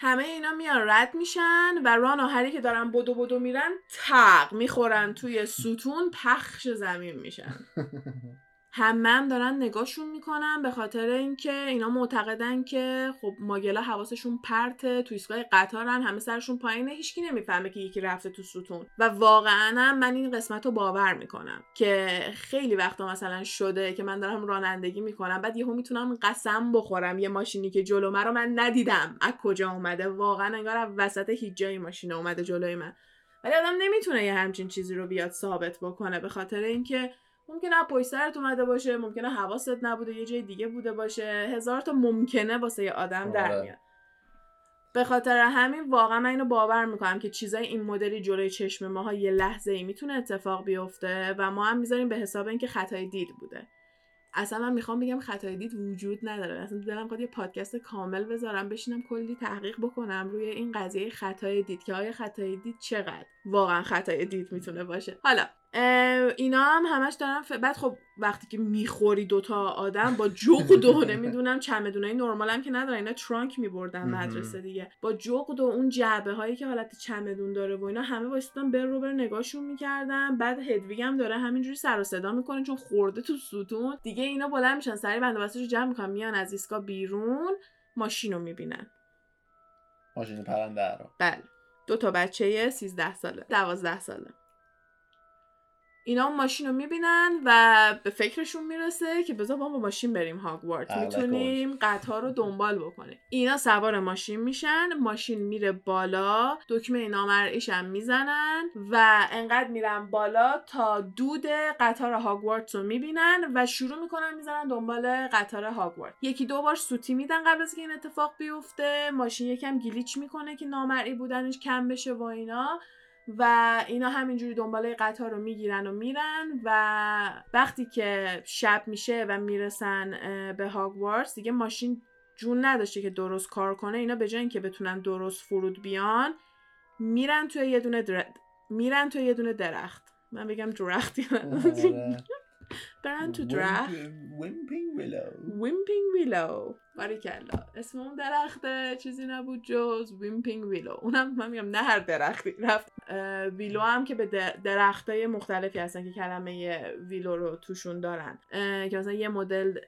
همه اینا میان رد میشن و ران و هری که دارن بدو بدو میرن تق می‌خورن توی ستون پخش زمین میشن. همه هم دارن نگاهشون می‌کنن به خاطر اینکه اینا معتقدن که خب Muggle ا حواسشون پرته تو ایستگاه قطارن همه سرشون پایینه هیچکی نمی‌فهمه که یکی رفته تو ستون. و واقعا من این قسمت رو باور می‌کنم که خیلی وقتا مثلا شده که من دارم رانندگی می‌کنم بعد یهو می‌تونم قسم بخورم یه ماشینی که جلو من من ندیدم. از کجا اومده؟ واقعا انگار از وسط هیچ جایی ماشین اومده جلوی من. ولی آدم نمی‌تونه یه همچین چیزی رو بیاد ثابت بکنه به خاطر اینکه ممکنه پشت سرت اومده باشه ممکنه حواست نبوده یه جای دیگه بوده باشه. هزار تا ممکنه واسه یه آدم در آره. میاد. به خاطر همین واقعا من اینو باور می‌کنم که چیزای این مدلی جلوی چشم ماها یه لحظه ای می‌تونه اتفاق بیفته و ما هم می‌ذاریم به حساب اینکه خطای دید بوده. اصلا من می‌خوام بگم خطای دید وجود نداره. اصلا دلم خواهد یه پادکست کامل بذارم بشینم کلی تحقیق بکنم روی این قضیه خطای دید که آیا خطای دید چقدر واقعا خطای دید می‌تونه باشه. حالا اینا هم همش دارن ف... بعد خب وقتی که می‌خوری دوتا آدم با جغد و نمی‌دونم چمدونای نرمال هم که ندارن اینا ترانک میبردن. مدرسه دیگه. با جغد و اون جعبه هایی که حالت چمدون داره و اینا همه واسطان بر رو بر نگاهشون می‌کردن. بعد هدویگ هم داره همینجوری سر و صدا می‌کنه چون خورده تو ستون. دیگه اینا بلند میشن سری بنده رو جمع می‌کنن میان از ایستگاه بیرون ماشین رو می‌بینن. ماشین پرنده رو. بله. دو تا بچه 13 ساله 12 ساله. اینا ماشین رو می‌بینن و به فکرشون می‌رسه که بذار ما با ماشین بریم هاگوارت. اهلک می‌تونیم قطار رو دنبال بکنیم. اینا سوار ماشین میشن ماشین میره بالا دکمه نامرئیش هم می‌زنن و انقدر میرن بالا تا دود قطار هاگوارت رو می‌بینن و شروع می‌کنن می‌زنن دنبال قطار هاگوارت. یکی دو بار سوتی میدن قبل از که این اتفاق بیفته. ماشین یکم گلیچ می‌کنه که نامرئی بودنش کم بشه و اینا. و اینا همینجوری دنباله قطار رو می‌گیرن و میرن و وقتی که شب میشه و می‌رسن به هاگوارتس دیگه ماشین جون نداشته که درست کار کنه. اینا به جای اینکه بتونن درست فرود بیان میرن توی یه دونه در... میرن توی یه دونه درخت. من بگم درختی. آره. برن تو درخت. Whomping Willow Whomping Willow باریکلا اسم اون درخته. چیزی نبود جز Whomping Willow اونم من میگم نه هر درختی رفت. willow هم که به درختای مختلفی هستن که کلمه willow رو توشون دارن. که مثلا یه مدل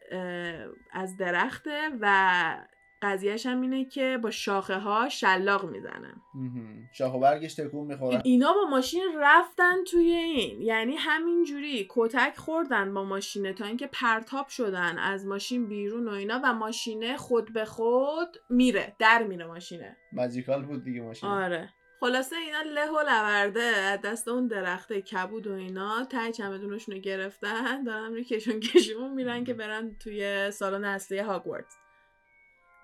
از درخته و قضیهش هم اینه که با شاخه ها شلاق می‌زنن شاخ و برگش تکون می‌خورن اینا با ماشین رفتن توی این. یعنی همینجوری کتک خوردن با ماشینه تا اینکه پرتاب شدن از ماشین بیرون و اینا و ماشینه خود به خود میره. در میره ماشینه. ماجیکال بود دیگه ماشین. آره. خلاصه اینا له و لورده. از دست اون درخته کبود و اینا تای چمدونشون رو گرفتن. دارن روی کشون کشون میرن که برن توی سالن اصلی هاگوارتس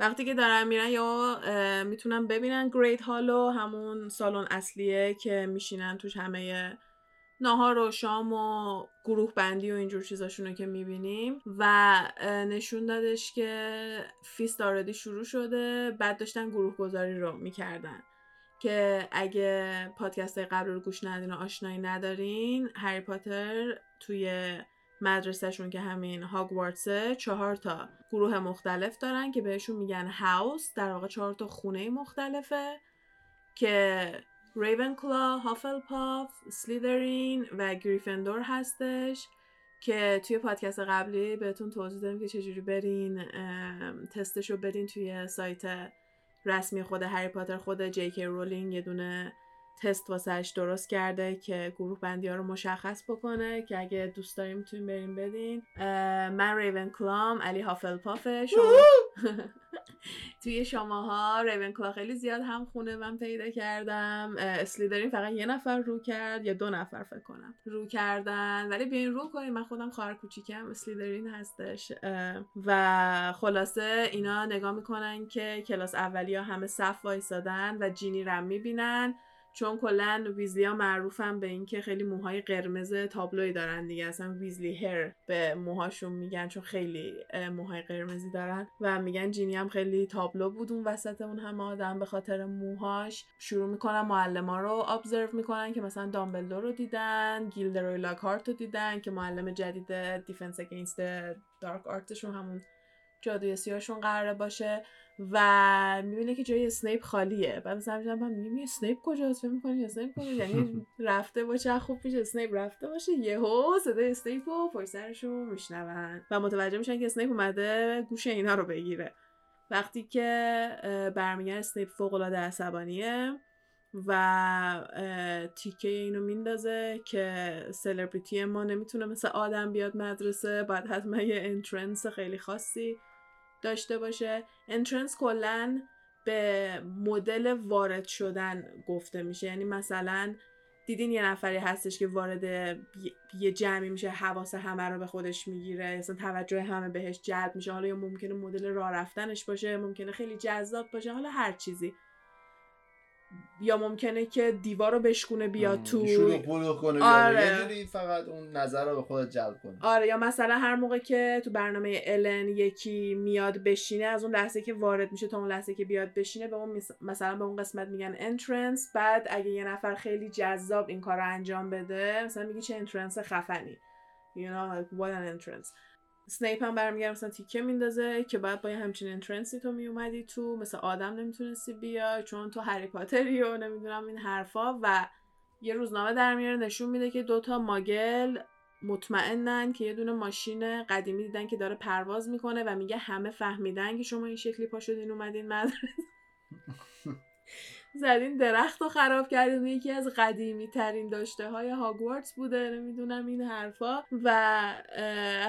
وقتی که دارن میرن یا می‌تونن ببینن Great Hall و همون سالن اصلیه که میشینن توش همه ناهار و شام و گروه بندی و اینجور چیزاشونو که می‌بینیم. و نشون دادش که feast already شروع شده بعد داشتن گروه گذاری رو می‌کردن. که اگه پادکست قبل رو گوش ندین و آشنایی ندارین هری پاتر توی مدرسهشون که همین هاگوارتسه چهار تا گروه مختلف دارن که بهشون میگن house در واقع چهار تا خونه مختلفه که ریون هافلپاف، سلیدرین و گریفندور هستش که توی پادکست قبلی بهتون توضیح دادیم که چجوری برین تستشو بدین توی سایت رسمی خود هری پاتر خود جی رولینگ یه دونه تست واسهش درست کرده که گروه بندی ها رو مشخص بکنه که اگه دوست داریم می‌تونیم بریم بدین. من ریون کلاام علی هافل پافه شما. توی شماها ریون کلا خیلی زیاد هم خونه من پیدا کردم. اسلیدرین فقط یه نفر رو کرد یا دو نفر فکر کنم رو کردن. ولی بیاین رو کنیم من خودم خواهر کوچیکم اسلیدرین هستش. و خلاصه اینا نگاه می‌کنن که کلاس اولیا همه صف وایسادن و جینی رم می‌بینن. چون کلا ویزلی ها معروفن به اینکه خیلی موهای قرمز تابلوی دارن دیگه. اصلا ویزلی hair به موهاشون میگن چون خیلی موهای قرمزی دارن و میگن جینی هم خیلی تابلو بود اون وسط اون همه آدم به خاطر موهاش. شروع می‌کنن معلما رو observe می‌کنن که مثلا دامبلدور رو دیدن گیلدروی لاکارت رو دیدن که معلم جدید Defence Against Dark Art شون همون جادوی سیاهشون قراره باشه. و می‌بینه که جای اسنیپ خالیه. بعد مثلا میگم من میگم اسنیپ کجاست؟ فکر می‌کنی اسنیپ کجاست؟ یعنی رفته باشه خوب پیش اسنیپ رفته باشه. یهو صدای اسنیپ رو پشت سرشون میشنون و متوجه میشن که اسنیپ اومده گوش اینا رو بگیره. وقتی که برمیگرده اسنیپ فوق العاده عصبانیه و تیکه اینو میندازه که سلبریتی ما نمی‌تونه مثل آدم بیاد مدرسه. باید حتما یه entrance خیلی خاصی. داشته باشه. انترنس کلا به مدل وارد شدن گفته میشه. یعنی مثلا دیدین یه نفری هستش که وارد یه جمعی میشه حواس همه رو به خودش می‌گیره. اصلا توجه همه بهش جلب میشه. حالا یا ممکنه مدل راه رفتنش باشه ممکنه خیلی جذاب باشه حالا هر چیزی. یا ممکنه که دیوار رو بشکونه بیاد تو شروع کنه آره. فقط اون نظر رو به خودت جلب کنه آره یا مثلا هر موقع که تو برنامه الن یکی میاد بشینه از اون لحظه که وارد میشه تا اون لحظه که بیاد بشینه به اون مثلا به اون قسمت میگن entrance بعد اگه یه نفر خیلی جذاب این کار رو انجام بده مثلا میگی چه entrance خفنی. You know like what an entrance. سنیپ هم برمیگرده مثلا تیکه میندازه که باید با یه همچین entrance ی تو میومدی تو مثل آدم نمی‌تونستی بیای چون تو هری پاتری و نمی‌دونم این حرفا و یه روزنامه در میاره نشون میده که دوتا ماگل مطمئنن که یه دونه ماشین قدیمی دیدن که داره پرواز می‌کنه و میگه همه فهمیدن که شما این شکلی پا شدین اومدین مدرسه. زدین درخت رو خراب کردین. یکی از قدیمی ترین داشته های هاگوارتس بوده نمی‌دونم این حرفا. و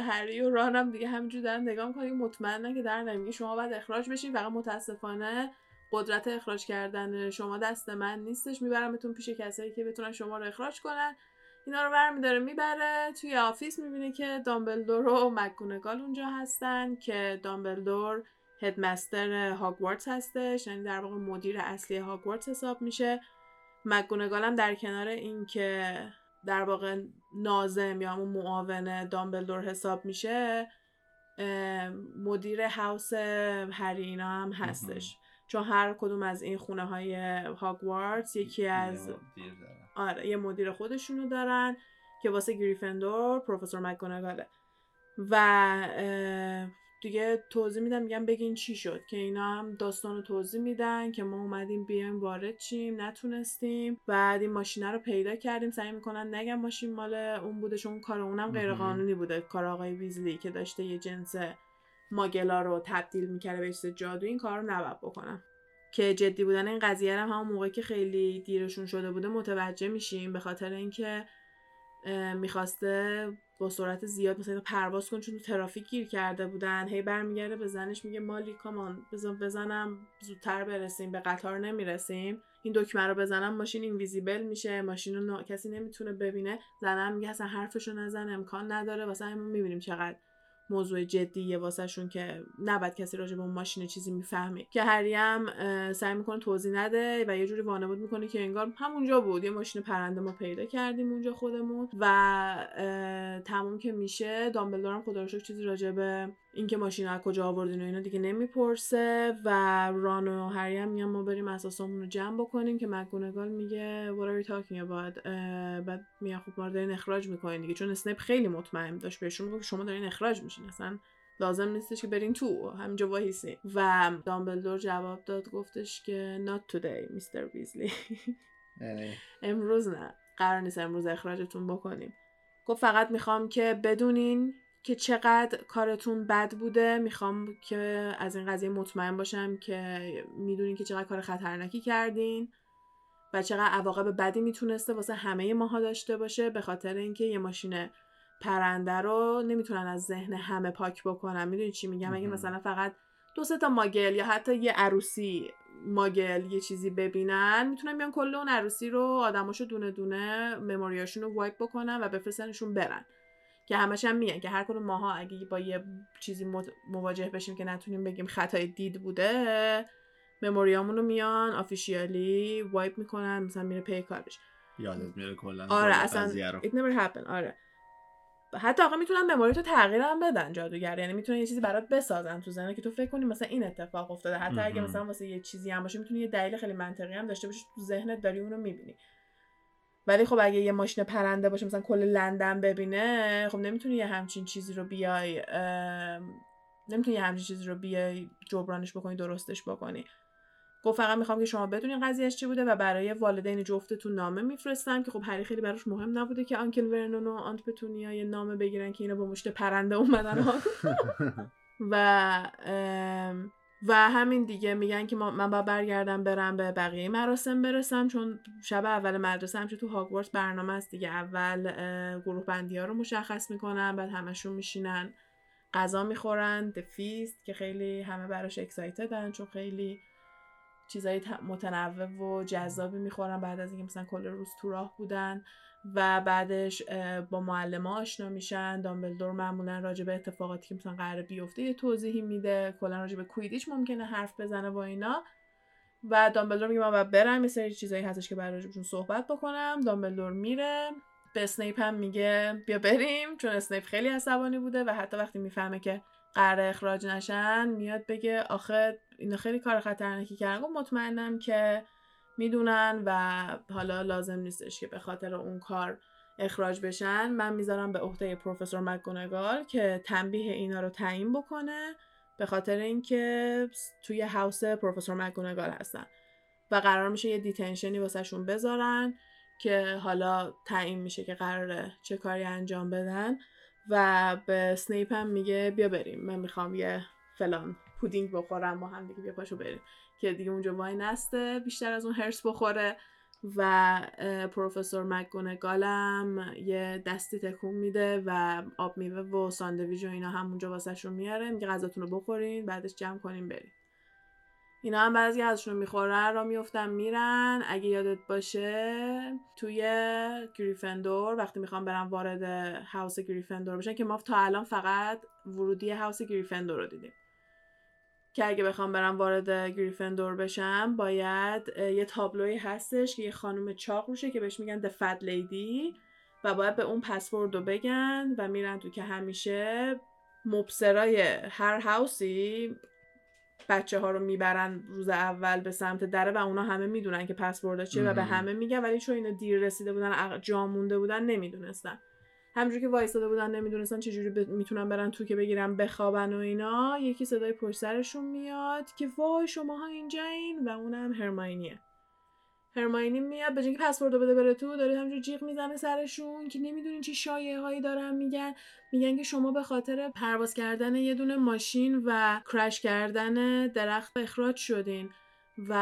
هری و رانم دیگه همینجور دارن نگاه می‌کنن. مطمئنن که در نمیگه شما باید اخراج بشین. فقط متاسفانه قدرت اخراج کردن شما دست من نیستش. میبرمتون پیش کسایی که بتونن شما رو اخراج کنن. اینا رو برمیداره می‌بره. توی office می‌بینه که دامبلدور و مکگونگال اونجا هستن که دامبلدور headmaster هاگوارتس هستش یعنی در واقع مدیر اصلی هاگوارتس حساب میشه. مگونگال هم در کنار اینکه در واقع ناظم یا همون معاون دامبلدور حساب میشه مدیر هاوس هری اینا هم هستش. چون هر کدوم از این خونه های هاگوارتس یکی از آره یه مدیر خودشونو دارن که واسه گریفندور پروفسور مکگونگاله. و دیگه توضیح میدم میگم بگین چی شد که اینا هم داستان رو توضیح میدن که ما اومدیم بیایم وارد چیم نتونستیم. بعد این ماشینه رو پیدا کردیم سعی می‌کنن نگم ماشین مال اون بوده چون کار اونم غیر قانونی بوده. کار آقای ویزلی که داشته یه جنس ماگلا رو تبدیل می‌کرده به چیز جادو این کار رو نباید بکنم. که جدی بودن این قضیه هم همون موقعی که خیلی دیرشون شده بوده متوجه میشیم. به خاطر اینکه می‌خواسته با سرعت زیاد مثلا پرواز کن چون ترافیک گیر کرده بودن. هی برمیگرده به زنش میگه مالی کامان بزن بزنم زودتر برسیم به قطار نمی‌رسیم. این دکمه رو بزنم ماشین اینویزیبل میشه ماشین رو کسی نمی‌تونه ببینه. زنم میگه اصلا حرفشو نزن امکان نداره واسه ما می‌بینیم چقدر موضوع جدیه واسهشون که نباید کسی راجع به اون ماشین چیزی می‌فهمی که هری هم سعی می‌کنه توضیح نده و یه جوری وانمود می‌کنه که انگار همونجا بود. یه ماشین پرنده ما پیدا کردیم اونجا خودمون و تموم که میشه. دامبلدور هم خدا چیزی راجع به اینکه ماشین از کجا آوردین و اینا دیگه نمی‌پرسه و ران و هری هم میگن ما بریم اساسمون رو جمع بکنیم که مکگونگال میگه what are you talking about بعد میگه خب ما رو دارین اخراج می‌کنین دیگه. چون اسنیپ خیلی مطمئن داشت بهشون میگه شما دارین اخراج میشین. اصلا لازم نیستش که برین تو. همینجا وایسین و دامبلدور جواب داد گفتش که not today mister یعنی امروز نه. قرار نیست امروز اخراجتون بکنیم. گفت فقط می‌خوام که بدونین که چقدر کارتون بد بوده. می‌خوام که از این قضیه مطمئن باشم که می‌دونین که چقدر کار خطرناکی کردین و چقدر عواقب بدی می‌تونسته واسه همه ماها داشته باشه به خاطر اینکه یه ماشین پرنده رو نمی‌تونن از ذهن همه پاک بکنن. می‌دونی چی میگم؟ اگه. مثلا فقط دو سه تا ماگل یا حتی یه عروسی ماگل یه چیزی ببینن می‌تونن بیان کل اون عروسی رو آدماشو دونه دونه مموریاشون رو وایپ بکنن و بفرستنشون برن. که همش هم میگن که هر کدوم ماها اگه با یه چیزی مواجه بشیم که نتونیم بگیم خطای دید بوده memory امون رو میان officially wipe می‌کنن مثلا میره پی کارش یادت میره کلا آره اصلا it never happened آره. حتی آقا می‌تونن memory تو تغییر هم بدن جادوگر یعنی می‌تونن یه چیزی برات بسازن تو ذهنت که تو فکر کنی مثلا این اتفاق افتاده. حتی اگه. مثلا واسه یه چیزی هم باشه می‌تونی یه دلیل خیلی منطقی هم داشته باشی تو ذهنت داری اونو می‌بینی. ولی خب اگه یه ماشین پرنده باشه مثلا کل لندن ببینه خب نمی‌تونی یه همچین چیزی رو بیای نمی‌تونی یه همچین چیزی رو بیای جبرانش بکنی درستش بکنی گفت فقط می‌خوام که شما بدونین قضیهش چی بوده و برای والدین جفتتون نامه میفرستم که خب هری خیلی براش مهم نبوده که آنکل ورنون و آنت پتونیا یه نامه بگیرن که اینا با مشت پرنده اومدن. و و همین دیگه میگن که من باید برگردم برم به بقیه مراسم برسم چون شب اول مدرسه همچه تو هاگوارتس برنامه است دیگه. اول گروه بندی ها رو مشخص می‌کنن بعد همشون میشینن غذا می‌خورن دفیست که خیلی همه براش اکسایتدن چون خیلی چیزای متنوع و جذابی می‌خورن. بعد از اینکه مثلا کل روز تو راه بودن و بعدش با معلم آشنا میشن. دامبلدور معمولا راجع به اتفاقاتی که مثلا قرار بیفته یه توضیحی میده. کلا راجع به کویدیچ ممکنه حرف بزنه با اینا. و دامبلدور میگه من باید برم یه سری چیزایی هستش که برای راجبشون صحبت بکنم. دامبلدور میره. به اسنیپ هم میگه بیا بریم چون اسنیپ خیلی عصبانی بوده و حتی وقتی می‌فهمه که قرار اخراج نشن میاد بگه آخه اینا خیلی کار خطرناکی کردن. مطمئنم که می‌دونن و حالا لازم نیستش که به خاطر اون کار اخراج بشن. من می‌ذارم به عهده پروفسور مکگونگال که تنبیه اینا رو تعیین بکنه به خاطر اینکه توی هاوس پروفسور مکگونگال هستن. و قرار میشه یه detention ی واسهشون بذارن که حالا تعیین میشه که قراره چه کاری انجام بدن. و به سنیپ هم میگه بیا بریم من می‌خوام یه فلان پودینگ بخورم با هم دیگه پاشو بریم. که دیگه اونجا واینسته بیشتر از اون حرص بخوره. و پروفسور مکگونگالم یه دستی تکون میده و آب میوه و ساندویج و اینا هم اونجا رو میاره. میگه غذاتون رو بخورین بعدش جمع کنین بریم. اینا هم بعضی ازشون می‌خورن را میفتن میرن. اگه یادت باشه توی گریفندور وقتی می‌خوام برم وارد هاوس گریفندور بشن که ما تا الان فقط ورودی هاوس گریفندور رو دیدیم. که اگه بخوام برم وارد گریفندور بشم باید یه تابلوی هستش که یه خانم چاق روشه که بهش میگن The Fat Lady و باید به اون پسورد رو بگن و میرن تو که همیشه مبصرای هر هاوسی بچه ها رو می‌برن روز اول به سمت دره و اونا همه می‌دونن که پسورد چیه و به. همه میگن ولی چون اینا دیر رسیده بودن جا مونده بودن نمی‌دونستن همجور که وایستاده بودن نمی‌دونستن چجوری ب... می‌تونن برن تو که بگیرن بخوابن و اینا یکی صدای پشت سرشون میاد که وای شماها اینجایین و اونم هرماینیه. هرماینی میاد به اینکه پسورد بده بره تو داره همجور جیغ می‌زنه سرشون که نمی‌دونین چی شایعه هایی دارن میگن میگن که شما به خاطر پرواز کردن یه دونه ماشین و کرش کردن درخت اخراج شدین. و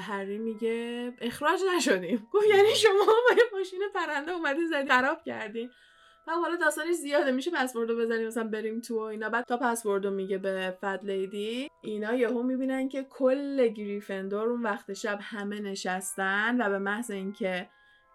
هری میگه اخراج نشدیم. گفت یعنی شما با یه ماشین پرنده اومدین زدی خراب کردین. و حالا داستانش زیاده میشه پسوردو بزنیم مثلا بریم تو و اینا. بعد تا پسوردو میگه به فد لیدی اینا یهو می‌بینن که کل گریفندور اون وقت شب همه نشستن و به محض اینکه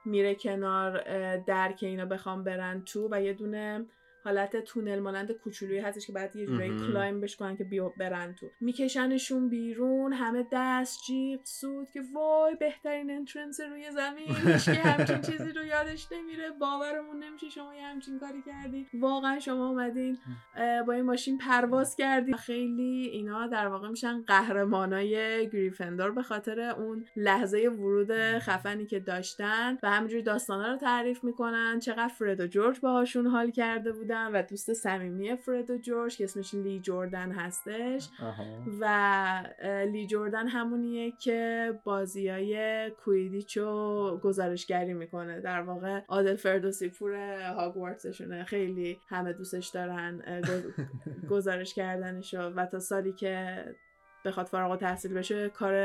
میره کنار در که اینا بخوان برن تو و یه دونه حالت تونل مانند کوچولویی هستش که بعد یه جورایی. climb بش کنن که بیان برن تو. میکشنشون بیرون همه دست جیغ سوت که وای بهترین entrance روی زمین هیچکی همچین چیزی رو یادش نمیره باورمون نمیشه شما یه همچین کاری کردی. واقعا شما اومدین با این ماشین پرواز کردی. خیلی اینا در واقع میشن قهرمانای گریفندور به خاطر اون لحظه ورود خفنی که داشتن و همینجوری داستانا رو تعریف می‌کنن. چقدر فرد و جورج باهاشون حال کرده بودن. و دوست صمیمی فرد و جورج که اسمش لی جوردن هستش. و لی جوردن همونیه که بازی های کویدیچو گزارشگری می‌کنه. در واقع عادل فردوسی پور هاگوارتسشونه. خیلی همه دوستش دارن گزارش کردنشو. و تا سالی که بخواد فارغ تحصیل بشه کار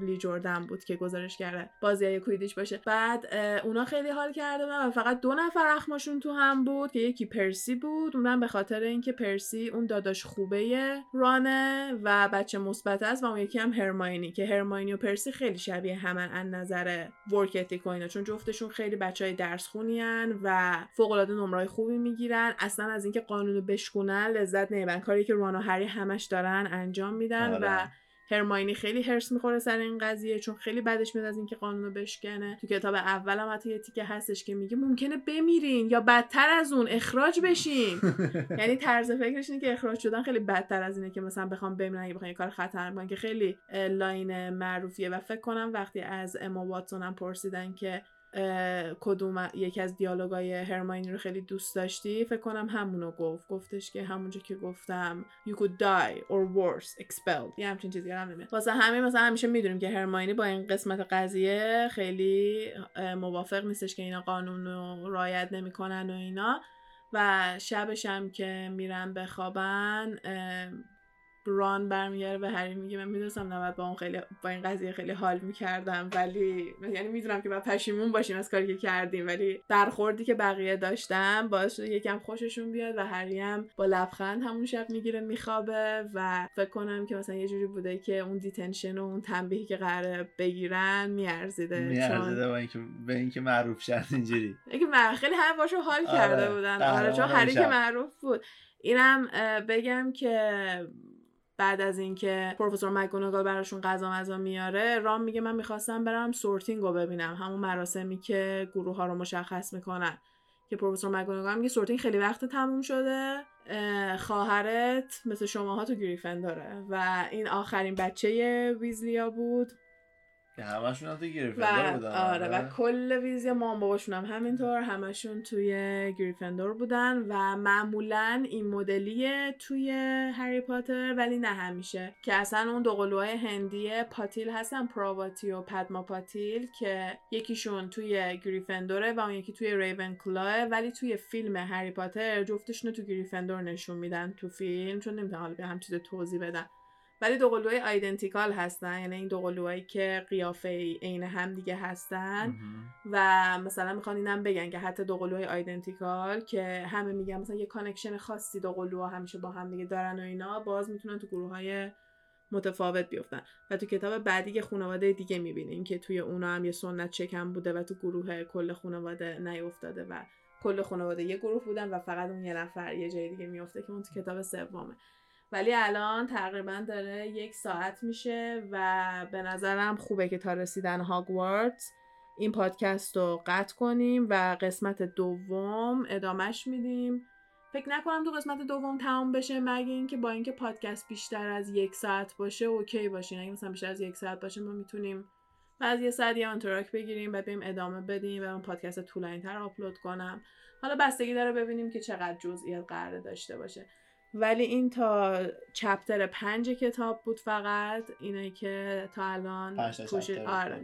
لی جوردن بود که گزارش کرده. بازی کویدیش باشه. بعد اونا خیلی حال کرده و فقط دو نفر اخماشون تو هم بود که یکی پرسی بود. اونم به خاطر اینکه پرسی اون داداش خوبه رانه و بچه مثبت است و اون یکی هم هرماینی که هرماینی و پرسی خیلی شبیه همن از نظر ورک اتیک و اینا. چون جفتشون خیلی بچه های درس خونیان و فوق العاده نمرای خوبی می‌گیرن. اصلا از اینکه قانونو بشکونن لذت نمی‌برن. کاری که ران و هری همش دارن انجام میدن و آره. هرماینی خیلی هرس می‌خوره سر این قضیه چون خیلی بدش میاد از اینکه قانون رو بشکنه. تو کتاب اول هم حتی یه تیکه هستش که میگه ممکنه بمیرین یا بدتر از اون اخراج بشین. یعنی طرز فکرش اینه که اخراج شدن خیلی بدتر از اینه که مثلا بخوام بمیرن یا بخوام یه کار خطرناک که خیلی لاین معروفیه. و فکر کنم وقتی از اما واتسون هم پرسیدن که کدوم یکی از دیالوگای هرماینی رو خیلی دوست داشتی؟ فکر کنم همونو گفت. گفتش که همونجا که گفتم you could die or worse expelled. یه همچین چیزی هم نمیاد. واسه همه مثلا همیشه می‌دونیم که هرماینی با این قسمت قضیه خیلی موافق نیستش که اینا قانون رو رعایت نمی‌کنن و اینا. و شبش هم که میرن بخوابن ران برمیگره به هری میگه من می‌دونستم نباید با اون خیلی با این قضیه خیلی حال می‌کردم ولی یعنی می‌دونم که باید پشیمون باشیم از کاری که کردیم ولی برخوردی که بقیه داشتم باعث شده یکم خوششون بیاد و هری هم با لبخند همون شب می‌گیره میخوابه و فکر کنم که مثلا یه جوری بوده که اون دیتنشن و اون تنبیهی که قراره بگیرن میارزیده میارزیده با اینکه به اینکه معروف شد اینجوری. اینکه خیلی هم باهاش حال کرده آره. بودن. آره چون هری که معروف بود. اینم بگم که بعد از اینکه پروفسور مکگوناگال براشون غذا مزا میاره ران میگه من می‌خواستم برم sorting رو ببینم همون مراسمی که گروه ها رو مشخص می‌کنن. که پروفسور مکگوناگال میگه sorting خیلی وقت تموم شده خواهرت مثل شماها تو گریفندوره و این آخرین بچه ویزلیا بود. همشون هم تو و گریفندور بودن آره و کل ویزی مام باباشون هم همینطور همشون توی گریفندور بودن و معمولا این مدلیه توی هری پاتر ولی نه همیشه. که اصلا اون دو قلوهای هندی پاتیل هستن پراواتی و پدما پاتیل که یکیشون توی گریفندوره و اون یکی توی ریون کلاه ولی توی فیلم هری پاتر جفتشون رو تو گریفندور نشون میدن تو فیلم چون نمی‌تونن حالا به هم چیز توضیح بدن ولی دو قلوهای identical هستن یعنی این دو قلوهایی که قیافه عین هم دیگه هستن. و مثلا می‌خوان اینم بگن که حتی دو قلوهای identical که همه میگن مثلا یه connection خاصی دو قلوها همیشه با هم دیگه دارن و اینا باز می‌تونن تو گروه های متفاوت بیفتن. و تو کتاب بعدی یه خانواده دیگه می‌بینیم که توی اونا هم یه سنت چکم بوده و تو گروه کل خانواده نیفتاده و کل خانواده یه گروه بودن و فقط اون یه نفر یه جای دیگه میفته که اون تو کتاب سومه. ولی الان تقریبا داره یک ساعت میشه و به نظرم خوبه که تا رسیدن هاگوارتس این پادکست رو قطع کنیم و قسمت دوم ادامهش میدیم. فکر نکنم تو قسمت دوم تمام بشه مگه اینکه با اینکه پادکست بیشتر از یک ساعت باشه okay باشه. اگه مثلا بیشتر از یک ساعت باشه ما می‌تونیم بعد یه ساعت یه آنتراک بگیریم و بریم ادامه بدیم و اون پادکست طولانی تر آپلود کنم. حالا بستگی داره ببینیم که چقدر جزئیات قرار داشته باشه. ولی این تا چپتر پنج کتاب بود فقط اینه که تا الان پوشید آره.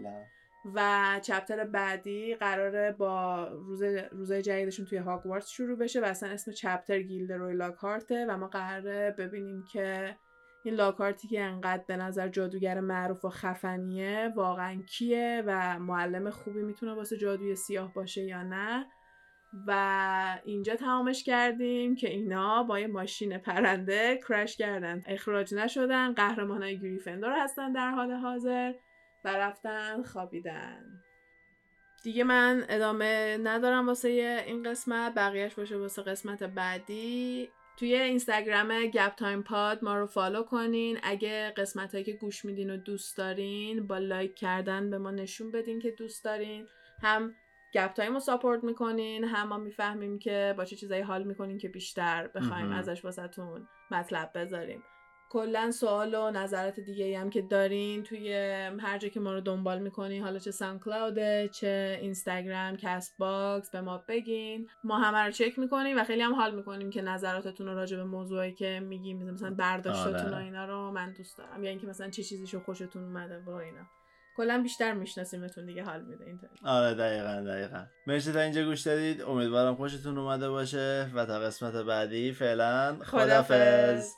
و چپتر بعدی قراره با روز روزای جدیدشون توی هاگوارتس شروع بشه و اصلا اسم چپتر گیلدروی لاکارته و ما قراره ببینیم که این لاکارتی که انقدر به نظر جادوگر معروف و خفنیه واقعا کیه و معلم خوبی می‌تونه واسه جادوی سیاه باشه یا نه. و اینجا تمامش کردیم که اینا با یه ماشین پرنده crash کردن. اخراج نشدن. قهرمان های گریفندور هستن در حال حاضر و رفتن خوابیدن. دیگه من ادامه ندارم واسه این قسمت. بقیهش باشه واسه قسمت بعدی. توی اینستاگرام گپ تایم پاد ما رو فالو کنین. اگه قسمت هایی که گوش میدین و دوست دارین با لایک کردن به ما نشون بدین که دوست دارین. هم گپ تایم رو support می‌کنین هم ما می‌فهمیم که با چه چیزایی حال می‌کنین که بیشتر بخوایم. ازش واسهتون مطلب بذاریم کلا سوال و نظرات دیگه هم که دارین توی هر جا که ما رو دنبال می‌کنین حالا چه ساندکلاوده چه اینستاگرام کست باکس به ما بگین ما همه رو چک می‌کنیم و خیلی هم حال می‌کنیم که نظراتتون رو راجع به موضوعی که میگیم مثلا برداشتاتون و آره. اینا رو من دوست دارم یا اینکه مثلا چه چیزیشو خوشتون اومده و اینا کلا بیشتر میشناسیمتون دیگه حال میده اینطوری. آره دقیقا دقیقا. مرسی تا اینجا گوش دادید. امیدوارم خوشتون اومده باشه و تا قسمت بعدی فعلا. خدافظ